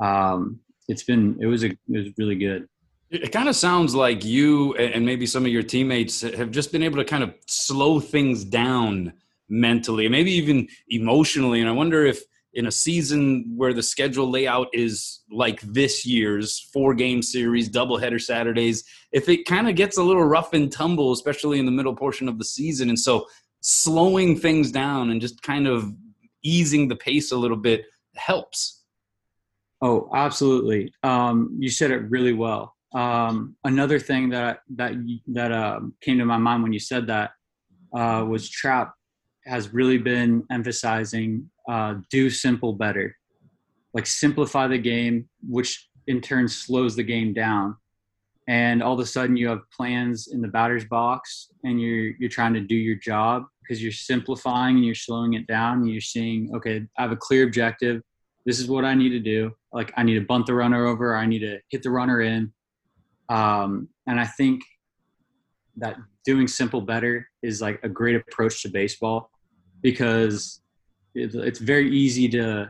um, it's been it was a it was really good. It kind of sounds like you and maybe some of your teammates have just been able to kind of slow things down mentally, maybe even emotionally. And I wonder if in a season where the schedule layout is like this year's four game series, doubleheader Saturdays, if it kind of gets a little rough and tumble, especially in the middle portion of the season. And so slowing things down and just kind of easing the pace a little bit helps. Oh, absolutely. Um, you said it really well. Um, another thing that that that uh, came to my mind when you said that uh, was Trap has really been emphasizing uh, do simple better, like simplify the game, which in turn slows the game down. And all of a sudden, you have plans in the batter's box, and you're you're trying to do your job, because you're simplifying and you're slowing it down and you're seeing okay i have a clear objective this is what i need to do like i need to bunt the runner over i need to hit the runner in um, and i think that doing simple better is like a great approach to baseball because it's very easy to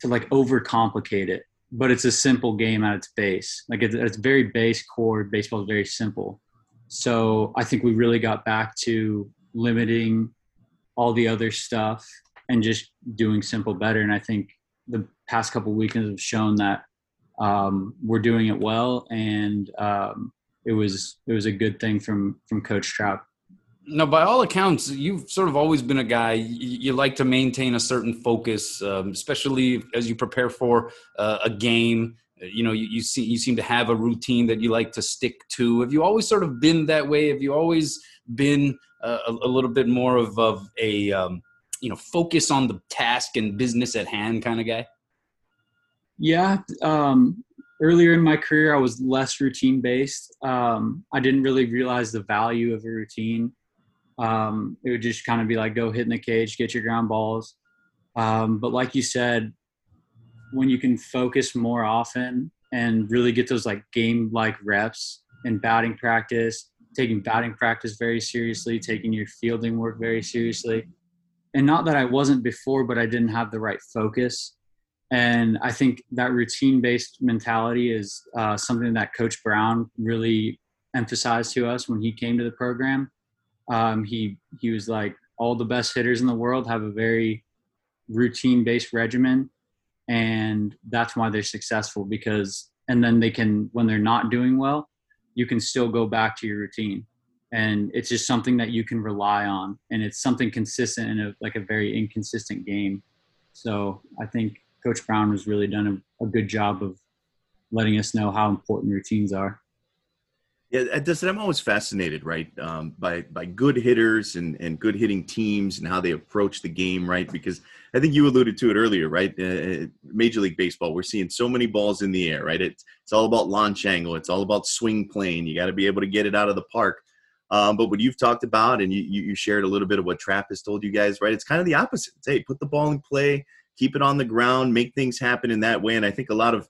to like overcomplicate it but it's a simple game at its base. Like it's, it's very base core. Baseball is very simple. So I think we really got back to limiting all the other stuff and just doing simple better. And I think the past couple weekends have shown that um, we're doing it well, and um, it was it was a good thing from from Coach Trap. No, by all accounts, you've sort of always been a guy. You, like to maintain a certain focus, um, especially as you prepare for uh, a game. You know, you, you see, you seem to have a routine that you like to stick to. Have you always sort of been that way? Have you always been a, a, little bit more of, of a um, you know focus on the task and business at hand kind of guy? Yeah. Um, earlier in my career, I was less routine based. Um, I didn't really realize the value of a routine. Um, it would just kind of be like, go hit in the cage, get your ground balls. Um, but like you said, when you can focus more often and really get those like game like reps in batting practice, taking batting practice very seriously, taking your fielding work very seriously. And not that I wasn't before, but I didn't have the right focus and I think that routine based mentality is uh, something that Coach Brown really emphasized to us when he came to the program. Um, he he was like, all the best hitters in the world have a very routine based regimen, and that's why they're successful because and then they can when they're not doing well, you can still go back to your routine, and it's just something that you can rely on, and it's something consistent in a like a very inconsistent game. So I think Coach Brown has really done a, a good job of letting us know how important routines are. Yeah, Dustin, I'm always fascinated, right, um, by by good hitters and and good hitting teams and how they approach the game, right? Because I think you alluded to it earlier, right? Uh, uh, Major League Baseball, we're seeing so many balls in the air, right? It's it's all about launch angle, it's all about swing plane. You got to be able to get it out of the park. Um, but what you've talked about, and you you shared a little bit of what Trap has told you guys, right? It's kind of the opposite. It's, hey, put the ball in play, keep it on the ground, make things happen in that way. And I think a lot of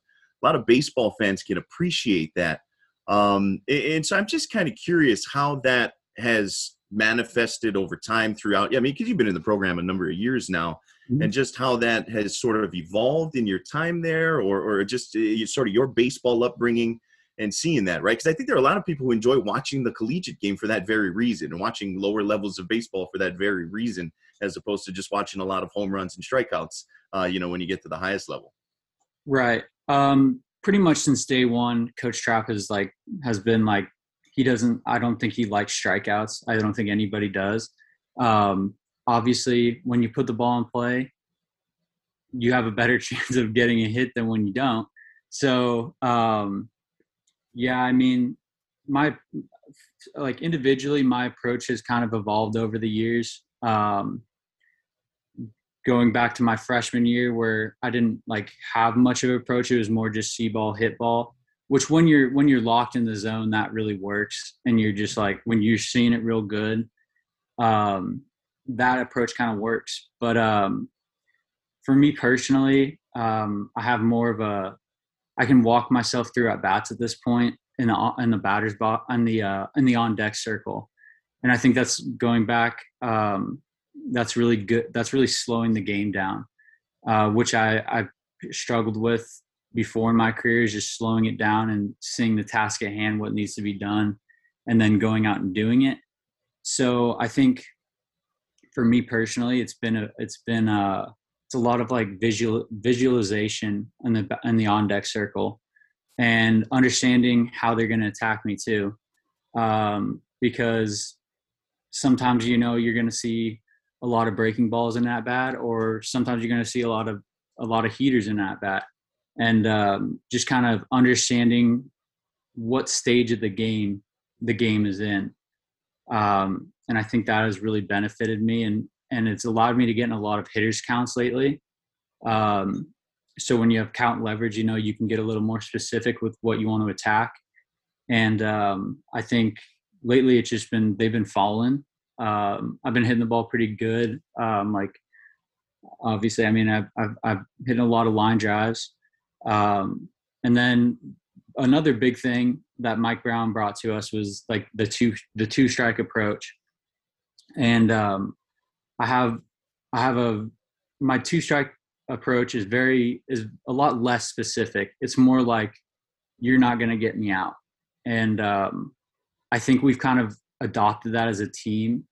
a lot of baseball fans can appreciate that. Um, and so I'm just kind of curious how that has manifested over time throughout. I mean, because you've been in the program a number of years now, mm-hmm. and just how that has sort of evolved in your time there, or or just uh, sort of your baseball upbringing and seeing that, right? Because I think there are a lot of people who enjoy watching the collegiate game for that very reason and watching lower levels of baseball for that very reason, as opposed to just watching a lot of home runs and strikeouts, uh, you know, when you get to the highest level. Right. Um, pretty much since day one, Coach Trap has like has been like he doesn't. I don't think he likes strikeouts. I don't think anybody does. Um, obviously, when you put the ball in play, you have a better chance of getting a hit than when you don't. So um, yeah, I mean, my like individually, my approach has kind of evolved over the years. Um, going back to my freshman year, where I didn't like have much of an approach, it was more just see ball, hit ball. Which when you're when you're locked in the zone, that really works, and you're just like when you're seeing it real good, um, that approach kind of works. But um, for me personally, um, I have more of a I can walk myself through at bats at this point in the in the batter's box on the uh, in the on deck circle, and I think that's going back. Um, that's really good. That's really slowing the game down, uh, which I I struggled with before in my career is just slowing it down and seeing the task at hand, what needs to be done, and then going out and doing it. So I think for me personally, it's been a it's been a it's a lot of like visual visualization in the in the on deck circle and understanding how they're going to attack me too um, because sometimes you know you're going to see a lot of breaking balls in that bat or sometimes you're going to see a lot of a lot of heaters in that bat and um, just kind of understanding what stage of the game the game is in um, and i think that has really benefited me and and it's allowed me to get in a lot of hitters counts lately. Um, so when you have count leverage, you know you can get a little more specific with what you want to attack. And um, I think lately it's just been they've been falling. Um, I've been hitting the ball pretty good. Um, like obviously, I mean I've I've, I've hit a lot of line drives. Um, and then another big thing that Mike Brown brought to us was like the two the two strike approach. And um, I have I have a my two strike approach is very is a lot less specific. It's more like you're not going to get me out, and um, I think we've kind of adopted that as a team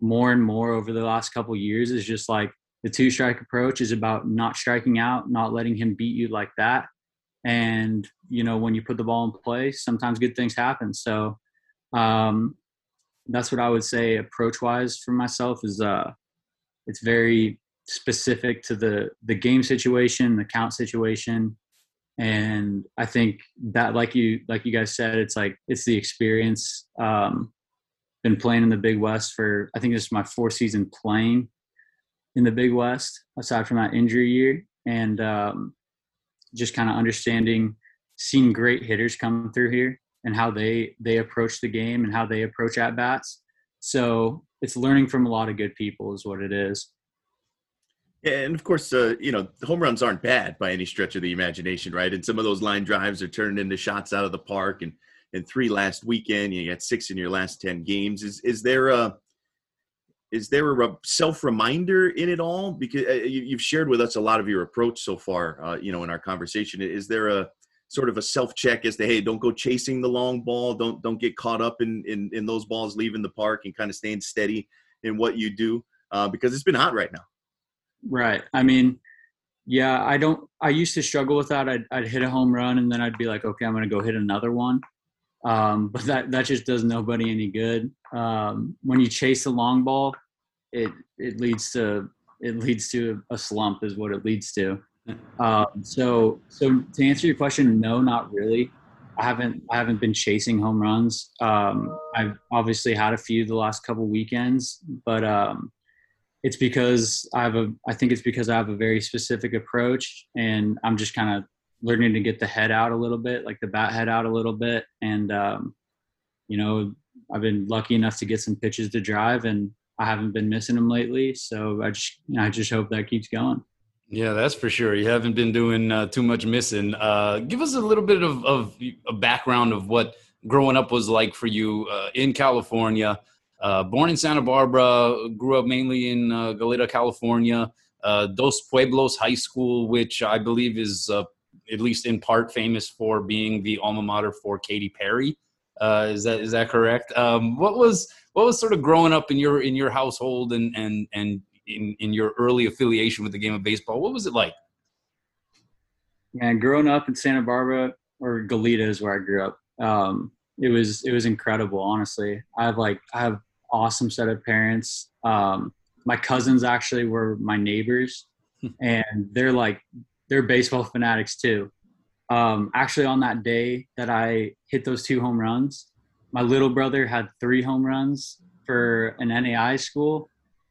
more and more over the last couple years. Is just like the two strike approach is about not striking out, not letting him beat you like that, and you know when you put the ball in play, sometimes good things happen. So. Um, that's what I would say approach wise for myself is uh it's very specific to the the game situation, the count situation, and I think that like you like you guys said, it's like it's the experience. Um, been playing in the Big West for I think this is my fourth season playing in the Big West, aside from that injury year, and um, just kind of understanding, seeing great hitters come through here and how they they approach the game and how they approach at bats. So it's learning from a lot of good people is what it is. And of course, uh, you know, home runs aren't bad by any stretch of the imagination, right? And some of those line drives are turned into shots out of the park. And and three last weekend, you got six in your last ten games. Is is there a is there a self reminder in it all? Because uh, you've shared with us a lot of your approach so far, uh, you know, in our conversation. Is there a sort of a self check as to hey, don't go chasing the long ball, don't don't get caught up in in, in those balls leaving the park, and kind of staying steady in what you do uh, because it's been hot right now. Right. I mean, yeah, I don't. I used to struggle with that. I'd, I'd hit a home run and then I'd be like, okay, I'm going to go hit another one. Um, but that that just does nobody any good. Um, when you chase a long ball, it it leads to it leads to a slump, is what it leads to. Um, so so to answer your question, no, not really. I haven't I haven't been chasing home runs. Um, I've obviously had a few the last couple weekends, but um, it's because I have a I think it's because I have a very specific approach and I'm just kind of learning to get the head out a little bit, like the bat head out a little bit. And um, you know, I've been lucky enough to get some pitches to drive and I haven't been missing them lately. So I just I just hope that keeps going. Yeah, that's for sure. You haven't been doing uh, too much missing. Uh, give us a little bit of, of a background of what growing up was like for you uh, in California. Uh, born in Santa Barbara, grew up mainly in uh, Goleta, California. Uh, Dos Pueblos High School, which I believe is at least in part famous for being the alma mater for Katy Perry. Uh, is that is that correct? Um, what was what was sort of growing up in your in your household and and and in in your early affiliation with the game of baseball? What was it like? Yeah, growing up in Santa Barbara or Goleta is where I grew up. Um, it was it was incredible honestly i have like i have awesome set of parents. Um, my cousins actually were my neighbors, and they're like they're baseball fanatics too. Um, actually, on that day that I hit those two home runs, my little brother had three home runs for an NAIA school,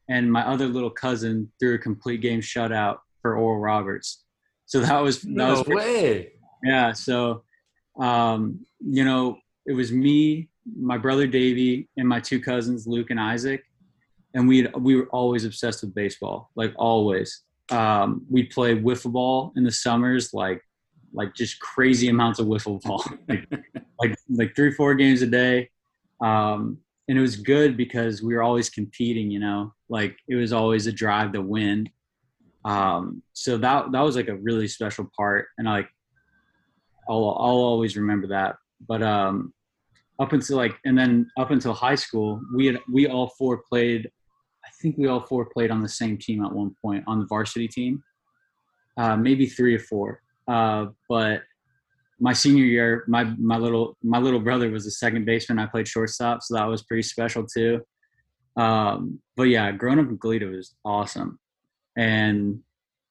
and my other little cousin threw a complete game shutout for Oral Roberts. So that was that no was pretty, way. Yeah. So, um, you know, it was me, my brother Davey, and my two cousins Luke and Isaac, and we we were always obsessed with baseball, like always. Um, we play wiffle ball in the summers, like like just crazy amounts of wiffle ball, like, like like three four games a day. Um, and it was good because we were always competing, you know, like it was always a drive to win. Um, so that that was like a really special part, and like I'll I'll always remember that. But um, up until like and then up until high school we had we all four played think we all four played on the same team at one point on the varsity team. Uh, maybe three or four. Uh, but my senior year my my little my little brother was the second baseman. I played shortstop so that was pretty special too. Um, but yeah growing up in Goleta was awesome. And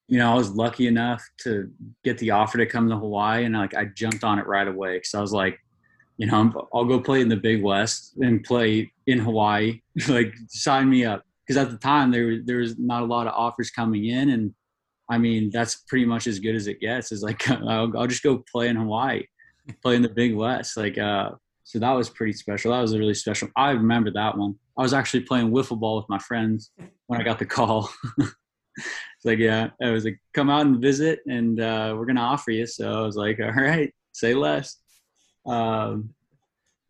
you know i was lucky enough to get the offer to come to hawaii and like i jumped on it right away because i was like you know, I'll go play in the Big West and play in Hawaii. like, sign me up. Because at the time there there was not a lot of offers coming in, and I mean that's pretty much as good as it gets. Is like I'll, I'll just go play in Hawaii, play in the Big West. Like, uh, so that was pretty special. That was a really special. I remember that one. I was actually playing wiffle ball with my friends when I got the call. it's like, yeah, I was like, come out and visit, and uh, we're gonna offer you. So I was like, all right, say less. Um,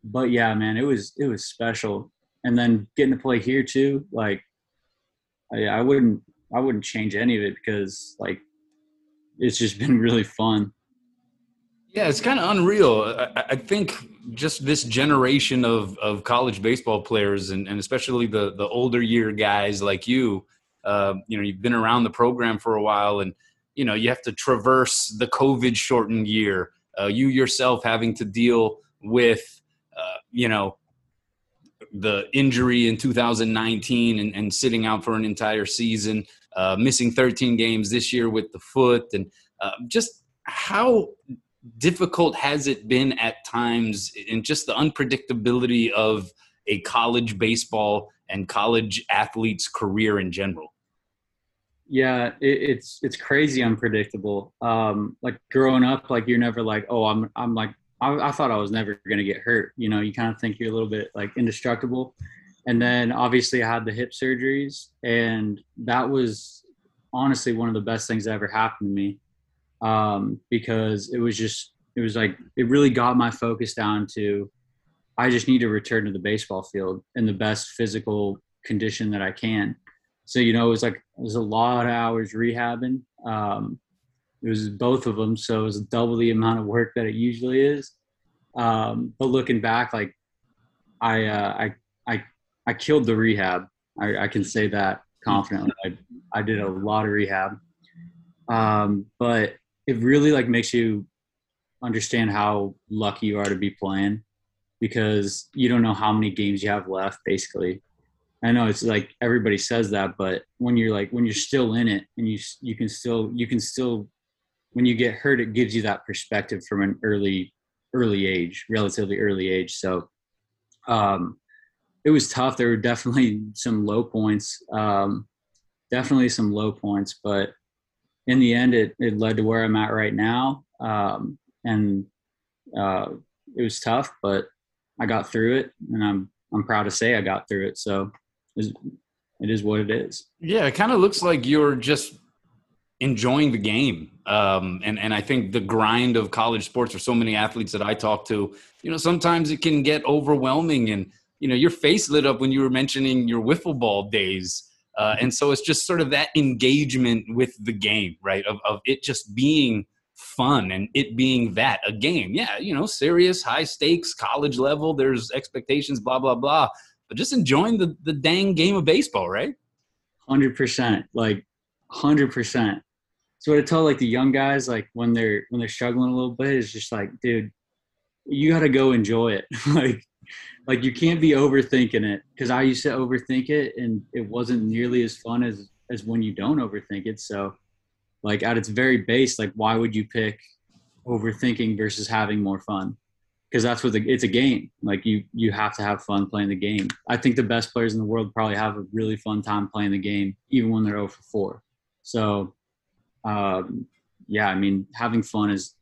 but yeah, man, it was it was special. And then getting to play here too, like I, I wouldn't I wouldn't change any of it because like it's just been really fun. Yeah, it's kind of unreal. I, I, think just this generation of, of college baseball players, and, and especially the the older year guys like you, uh, you know, you've been around the program for a while, and you know you have to traverse the COVID shortened year. Uh, you yourself having to deal with, uh, you know, the injury in 2019 and, and, sitting out for an entire season, uh, missing 13 games this year with the foot, and uh, just how difficult has it been at times and just the unpredictability of a college baseball and college athlete's career in general? Yeah, it, it's it's crazy unpredictable. Um, like growing up, like you're never like, oh, I'm I'm like I, I thought I was never gonna get hurt. You know, you kind of think you're a little bit like indestructible. And then obviously I had the hip surgeries, and that was honestly one of the best things that ever happened to me um, because it was just it was like it really got my focus down to I just need to return to the baseball field in the best physical condition that I can. So you know, it was like it was a lot of hours rehabbing. Um, it was both of them, so it was double the amount of work that it usually is. Um, but looking back, like I, uh, I, I, I killed the rehab. I, I can say that confidently. I, I did a lot of rehab, um, but it really like makes you understand how lucky you are to be playing because you don't know how many games you have left basically i know it's like everybody says that but when you're like when you're still in it and you you can still you can still when you get hurt it gives you that perspective from an early early age relatively early age so um it was tough there were definitely some low points um definitely some low points but in the end, it, it led to where I'm at right now. Um, and uh, it was tough, but I got through it, and I'm I'm proud to say I got through it. So it it is what it is. Yeah, it kind of looks like you're just enjoying the game. Um, and and I think the grind of college sports for so many athletes that I talk to, you know, sometimes it can get overwhelming. And you know, your face lit up when you were mentioning your wiffle ball days. Uh, and so it's just sort of that engagement with the game, right? Of, of it just being fun and it being that a game. Yeah, you know, serious, high stakes, college level, there's expectations, blah, blah, blah. But just enjoying the, the dang game of baseball, right? 100%. Like, 100%. So what I tell like the young guys, like when they're when they're struggling a little bit, is just like, dude, you got to go enjoy it. like like you can't be overthinking it because I used to overthink it and it wasn't nearly as fun as as when you don't overthink it. So like at its very base, like why would you pick overthinking versus having more fun? Because that's what the, it's a game. Like you you have to have fun playing the game. I think the best players in the world probably have a really fun time playing the game, even when they're 0 for 4. So um, yeah, I mean having fun is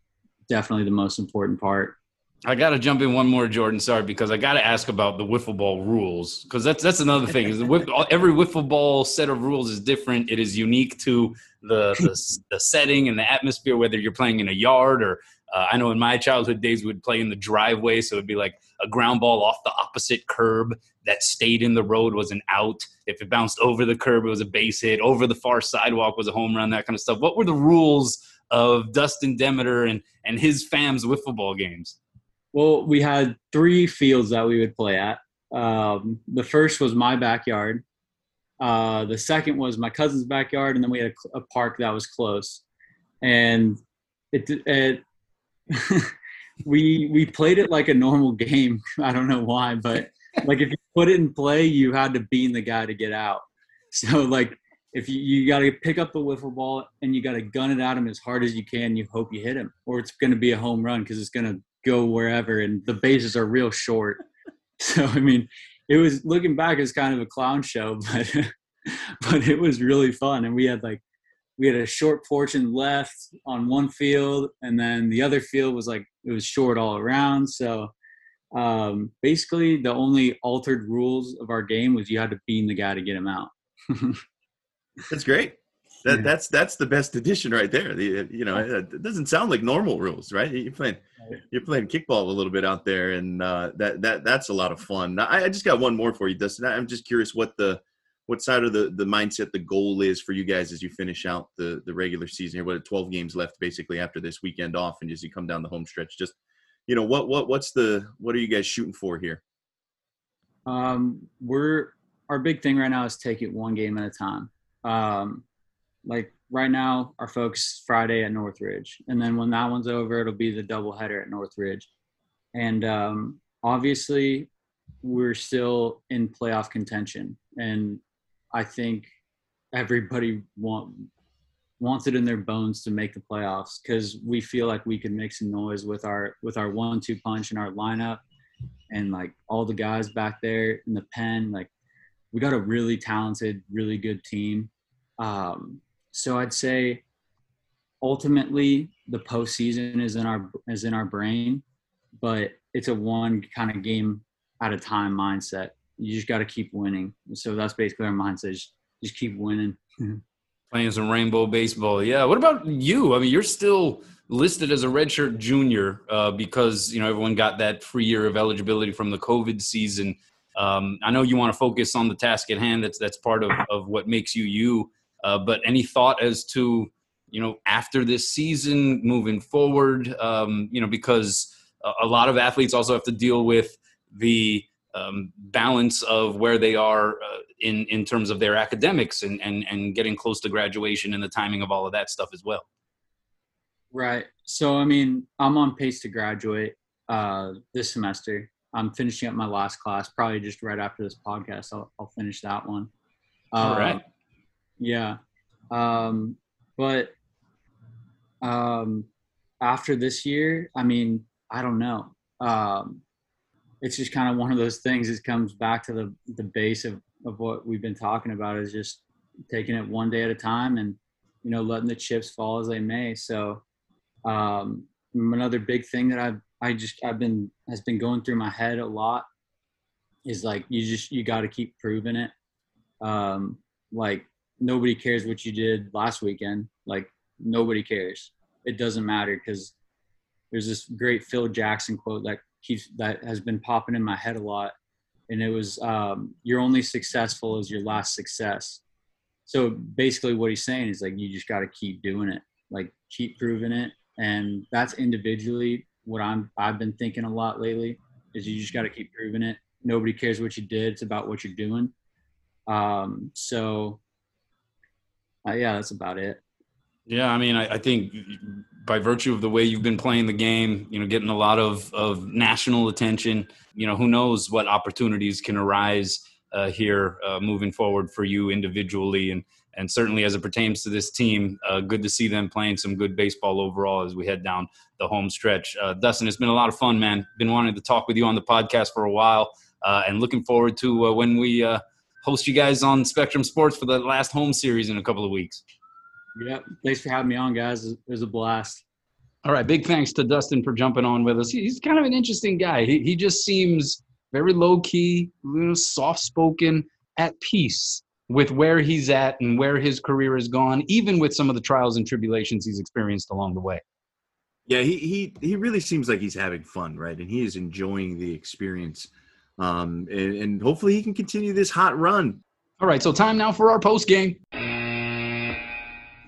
definitely the most important part I got to jump in one more, Jordan. Sorry, because I got to ask about the wiffle ball rules because that's that's another thing. Is every wiffle ball set of rules is different. It is unique to the, the, the setting and the atmosphere. Whether you're playing in a yard or uh, I know in my childhood days we'd play in the driveway, so it'd be like a ground ball off the opposite curb that stayed in the road was an out. If it bounced over the curb, it was a base hit. Over the far sidewalk was a home run. That kind of stuff. What were the rules of Dustin Demeter and and his fam's wiffle ball games? Well, we had three fields that we would play at. Um, the first was my backyard. Uh, the second was my cousin's backyard, and then we had a, a park that was close. And it, it we we played it like a normal game. I don't know why, but like if you put it in play, you had to bean the guy to get out. So like if you, you got to pick up the wiffle ball and you got to gun it at him as hard as you can, you hope you hit him, or it's going to be a home run because it's going to go wherever, and the bases are real short. So I mean, it was looking back as kind of a clown show, but but it was really fun, and we had like we had a short portion left on one field, and then the other field was like it was short all around. So um, basically, the only altered rules of our game was you had to bean the guy to get him out. That's great. That yeah. that's that's the best addition right there. The, you know, it doesn't sound like normal rules, right? You're playing you're playing kickball a little bit out there, and uh, that that that's a lot of fun. I, I just got one more for you, Dustin. I'm just curious what the what side of the the mindset the goal is for you guys as you finish out the the regular season here. What 12 games left basically after this weekend off, and as you come down the home stretch, just you know what what what's the what are you guys shooting for here? Um, we're our big thing right now is take it one game at a time. Um, like right now, our folks Friday at Northridge, and then when that one's over, it'll be the doubleheader at Northridge, and um, obviously we're still in playoff contention, and I think everybody want wants it in their bones to make the playoffs because we feel like we can make some noise with our with our one-two punch and our lineup and like all the guys back there in the pen like we got a really talented really good team. Um, so i'd say ultimately the postseason is in our is in our brain but it's a one kind of game at a time mindset you just got to keep winning so that's basically our mindset just, just keep winning Playing some rainbow baseball. Yeah. What about you? I mean, you're still listed as a redshirt junior uh, because you know everyone got that free year of eligibility from the COVID season. Um, I know you want to focus on the task at hand. That's that's part of, of what makes you you. Uh, but any thought as to you know after this season, moving forward? Um, you know, because a, a lot of athletes also have to deal with the um, balance of where they are uh, in in terms of their academics and, and and getting close to graduation and the timing of all of that stuff as well. Right. So I mean, I'm on pace to graduate uh, this semester. I'm finishing up my last class, probably just right after this podcast. I'll, I'll finish that one. all right. Uh, Yeah. Um, but um, after this year, I mean, I don't know. Um, it's just kind of one of those things. It comes back to the the base of of what we've been talking about is just taking it one day at a time and you know letting the chips fall as they may. So um, another big thing that I've I just I've been has been going through my head a lot is like you just you got to keep proving it. Um, like nobody cares what you did last weekend. Like nobody cares. It doesn't matter because there's this great Phil Jackson quote that keeps that has been popping in my head a lot, and it was um, "You're only successful as your last success." So basically, what he's saying is like you just got to keep doing it, like keep proving it, and that's individually what I'm I've been thinking a lot lately is you just got to keep proving it. Nobody cares what you did; it's about what you're doing. Um, so, uh, yeah, that's about it. Yeah, I mean, I, I think by virtue of the way you've been playing the game, you know, getting a lot of, of national attention, you know, who knows what opportunities can arise uh, here uh, moving forward for you individually. And, and certainly as it pertains to this team, uh, good to see them playing some good baseball overall as we head down the home stretch. Uh, Dustin, it's been a lot of fun, man. Been wanting to talk with you on the podcast for a while uh, and looking forward to uh, when we host you guys on Spectrum Sports for the last home series in a couple of weeks. Yep. Thanks for having me on, guys. It was a blast. All right. Big thanks to Dustin for jumping on with us. He's kind of an interesting guy. He, he just seems very low key, you know, soft spoken, at peace with where he's at and where his career has gone, even with some of the trials and tribulations he's experienced along the way. Yeah, he he he really seems like he's having fun, right? And he is enjoying the experience. Um, and, and hopefully he can continue this hot run. All right, so time now for our post game.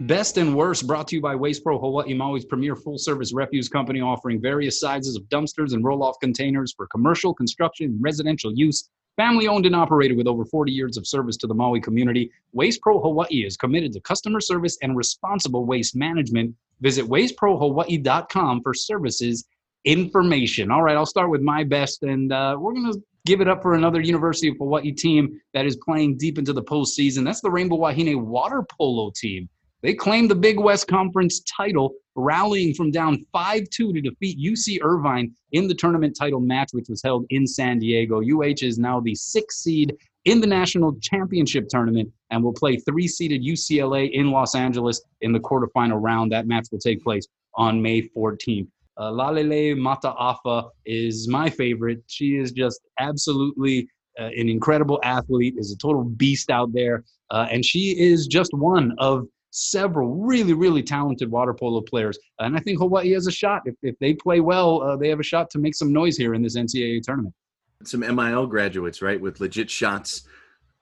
Best and Worst brought to you by Waste Pro Hawaii Maui's premier full service refuse company offering various sizes of dumpsters and roll off containers for commercial, construction, and residential use. Family owned and operated with over 40 years of service to the Maui community, Waste Pro Hawaii is committed to customer service and responsible waste management. Visit wasteprohawaii.com for services information. All right, I'll start with my best, and uh, we're going to give it up for another University of Hawaii team that is playing deep into the postseason. That's the Rainbow Wahine water polo team. They claimed the Big West Conference title, rallying from down 5 2 to defeat UC Irvine in the tournament title match, which was held in San Diego. UH is now the sixth seed in the national championship tournament and will play three seeded UCLA in Los Angeles in the quarterfinal round. That match will take place on May 14th. Uh, Lalele Mataafa is my favorite. She is just absolutely uh, an incredible athlete, is a total beast out there. Uh, and she is just one of several really, really talented water polo players. And I think Hawaii has a shot. If, if they play well, uh, they have a shot to make some noise here in this NCAA tournament. Some MIL graduates, right, with legit shots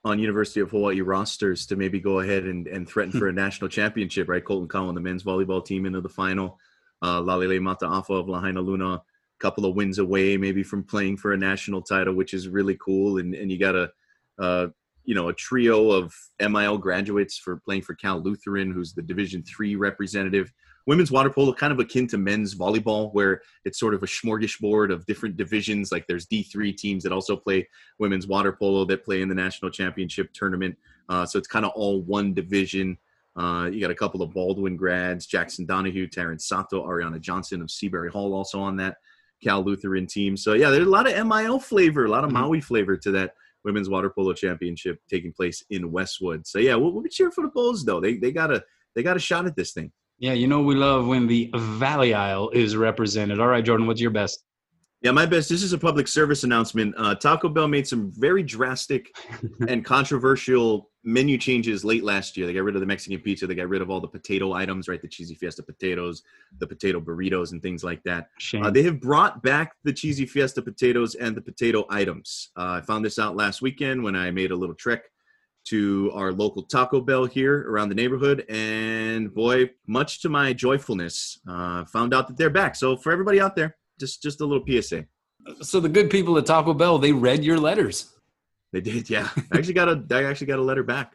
on University of Hawaii rosters to maybe go ahead and, and threaten for a national championship, right? Colton Cowell, the men's volleyball team, into the final. Uh, Lalele Mataafa of Lahainaluna, a couple of wins away maybe from playing for a national title, which is really cool. And, and you got a, uh, you know, a trio of MIL graduates for playing for Cal Lutheran, who's the Division three representative. Women's water polo kind of akin to men's volleyball where it's sort of a smorgasbord of different divisions. Like there's d3 teams that also play women's water polo that play in the national championship tournament. Uh, so it's kind of all one division. Uh, you got a couple of baldwin grads jackson donahue taryn sato ariana johnson of seabury hall also on that cal lutheran team. So yeah there's a lot of mil flavor a lot of mm-hmm. maui flavor to that women's water polo championship taking place in westwood so yeah we'll, we'll be cheering for the bulls though they, they got a they got a shot at this thing yeah, you know we love when the Valley Isle is represented. All right, Jordan, what's your best? Yeah, my best. This is a public service announcement. Uh, Taco Bell made some very drastic and controversial menu changes late last year. They got rid of the Mexican pizza. They got rid of all the potato items, right? The cheesy fiesta potatoes, the potato burritos, and things like that. Uh, they have brought back the cheesy fiesta potatoes and the potato items. Uh, I found this out last weekend when I made a little trek to our local Taco Bell here around the neighborhood, and boy, much to my joyfulness, uh, found out that they're back. So for everybody out there, just just a little PSA. So the good people at Taco Bell, they read your letters. They did, yeah. I actually got a I actually got a letter back.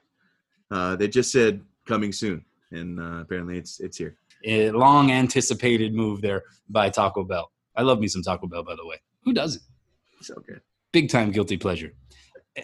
Uh, they just said coming soon, and uh, apparently it's it's here. A long anticipated move there by Taco Bell. I love me some Taco Bell, by the way. Who doesn't? So good. Big time guilty pleasure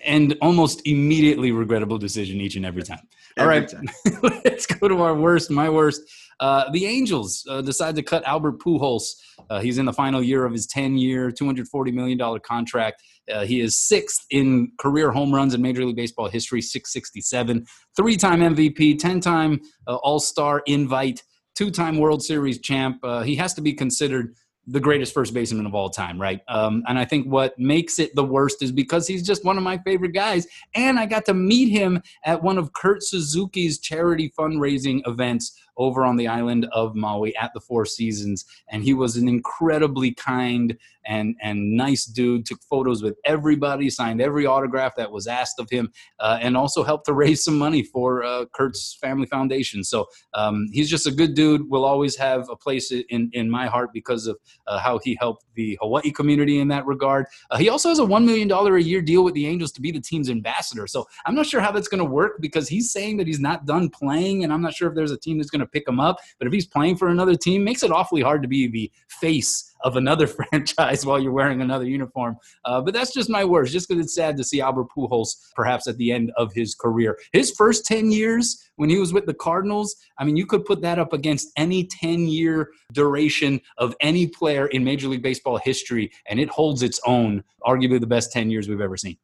and almost immediately regrettable decision each and every time. Every All right, time. let's go to our worst. My worst. Uh, the Angels uh, decide to cut Albert Pujols. Uh, he's in the final year of his 10-year, $240 million contract. Uh, he is sixth in career home runs in Major League Baseball history, 667. Three-time MVP, 10-time uh, All-Star invite, two-time World Series champ. He has to be considered the greatest first baseman of all time, right? Um, and I think what makes it the worst is because he's just one of my favorite guys. And I got to meet him at one of Kurt Suzuki's charity fundraising events over on the island of Maui at the Four Seasons, and he was an incredibly kind and and nice dude. Took photos with everybody, signed every autograph that was asked of him, uh, and also helped to raise some money for uh, Kurt's family foundation. So um, he's just a good dude. Will always have a place in in my heart because of uh, how he helped the Hawaii community in that regard. Uh, he also has a one million dollar a year deal with the Angels to be the team's ambassador. So I'm not sure how that's going to work because he's saying that he's not done playing, and I'm not sure if there's a team that's going to pick him up. But if he's playing for another team, makes it awfully hard to be the face of another franchise while you're wearing another uniform. Uh, but that's just my words, just because it's sad to see Albert Pujols perhaps at the end of his career. His first 10 years when he was with the Cardinals, I mean, you could put that up against any 10 year duration of any player in Major League Baseball history, and it holds its own, arguably the best 10 years we've ever seen.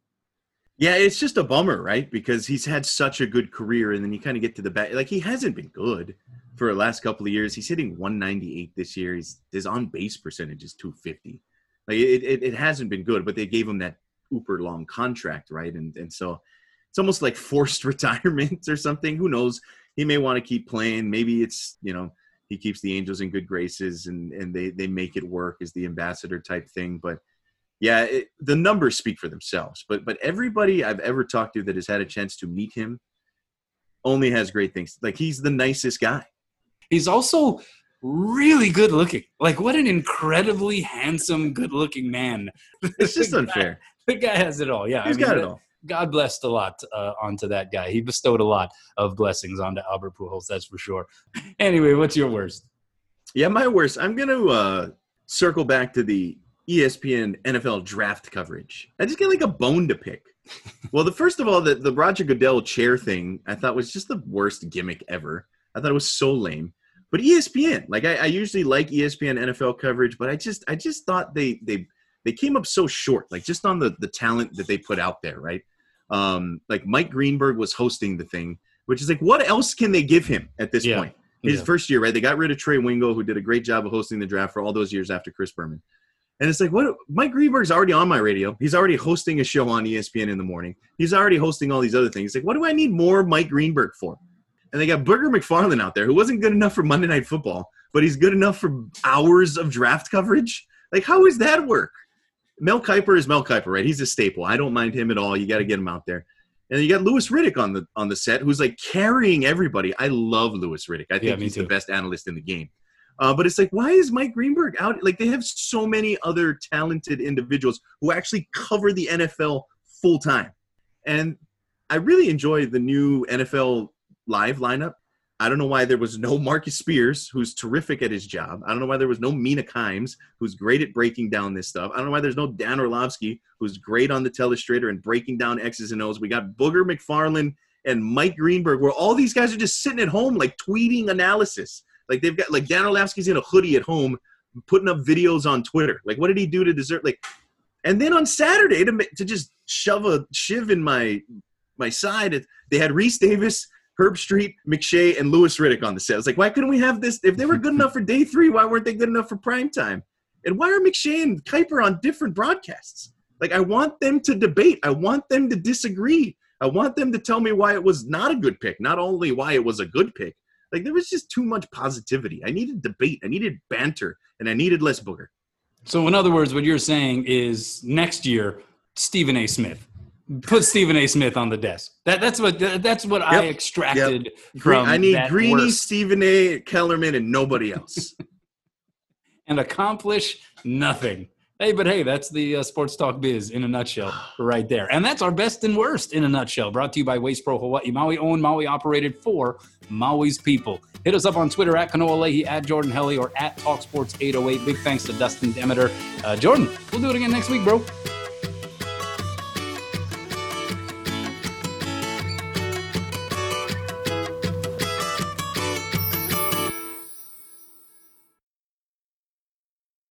Yeah, it's just a bummer, right? Because he's had such a good career, and then you kind of get to the back. Like he hasn't been good for the last couple of years. He's hitting 198 this year. He's his on base percentage is 250. Like it, it, it hasn't been good, but they gave him that uber long contract, right? And and so it's almost like forced retirement or something. Who knows? He may want to keep playing. Maybe it's you know he keeps the Angels in good graces and and they they make it work as the ambassador type thing, but yeah, it, the numbers speak for themselves. But but everybody I've ever talked to that has had a chance to meet him only has great things. Like he's the nicest guy. He's also really good looking. Like what an incredibly handsome, good looking man. It's just the unfair. Guy, the guy has it all. Yeah, he's I mean, got it all. God blessed a lot uh, onto that guy. He bestowed a lot of blessings onto Albert Pujols, that's for sure. Anyway, what's your worst? Yeah, my worst. I'm gonna uh, circle back to the ESPN NFL draft coverage. I just get like a bone to pick. well, the first of all, the, the Roger Goodell chair thing I thought was just the worst gimmick ever. I thought it was so lame. But ESPN, like I, I usually like ESPN NFL coverage, but I just I just thought they they they came up so short, like just on the the talent that they put out there, right? Um, like Mike Greenberg was hosting the thing, which is like, what else can they give him at this yeah. point? His yeah. first year, right? They got rid of Trey Wingo, who did a great job of hosting the draft for all those years after Chris Berman. And it's like, what? Mike Greenberg's already on my radio. He's already hosting a show on ESPN in the morning. He's already hosting all these other things. Like, what do I need more Mike Greenberg for? And they got Booger McFarland out there, who wasn't good enough for Monday Night Football, but he's good enough for hours of draft coverage. Like, how does that work? Mel Kiper is Mel Kiper, right? He's a staple. I don't mind him at all. You got to get him out there. And you got Louis Riddick on the on the set, who's like carrying everybody. I love Louis Riddick. I think Yeah, he's the best analyst in the game. Uh, but it's like, why is Mike Greenberg out? Like they have so many other talented individuals who actually cover the NFL full time. And I really enjoy the new NFL live lineup. I don't know why there was no Marcus Spears, who's terrific at his job. I don't know why there was no Mina Kimes, who's great at breaking down this stuff. I don't know why there's no Dan Orlovsky, who's great on the telestrator and breaking down X's and O's. We got Booger McFarland and Mike Greenberg, where all these guys are just sitting at home, like tweeting analysis. Like they've got like Dan Orlovsky's in a hoodie at home, putting up videos on Twitter. Like, what did he do to deserve? Like, and then on Saturday to to just shove a shiv in my my side, they had Rece Davis, Herbstreit, McShay, and Louis Riddick on the set. I was like, why couldn't we have this? If they were good enough for day three, why weren't they good enough for prime time? And why are McShay and Kiper on different broadcasts? Like, I want them to debate. I want them to disagree. I want them to tell me why it was not a good pick, not only why it was a good pick. Like, there was just too much positivity. I needed debate. I needed banter, and I needed less booger. So, in other words, what you're saying is next year, Stephen A. Smith. Put Stephen A. Smith on the desk. That, that's what that's what I extracted Green- from. I need Greeny, worst. Stephen A. Kellerman, and nobody else. and accomplish nothing. Hey, but hey, that's the uh, Sports Talk Biz in a nutshell, right there. And that's our best and worst in a nutshell. Brought to you by Waste Pro Hawaii, Maui owned, Maui operated for Maui's people. Hit us up on Twitter at Kanoa Leahey, at Jordan Helle, or at TalkSports808. Big thanks to Dustin Demeter. Uh, Jordan, we'll do it again next week, bro.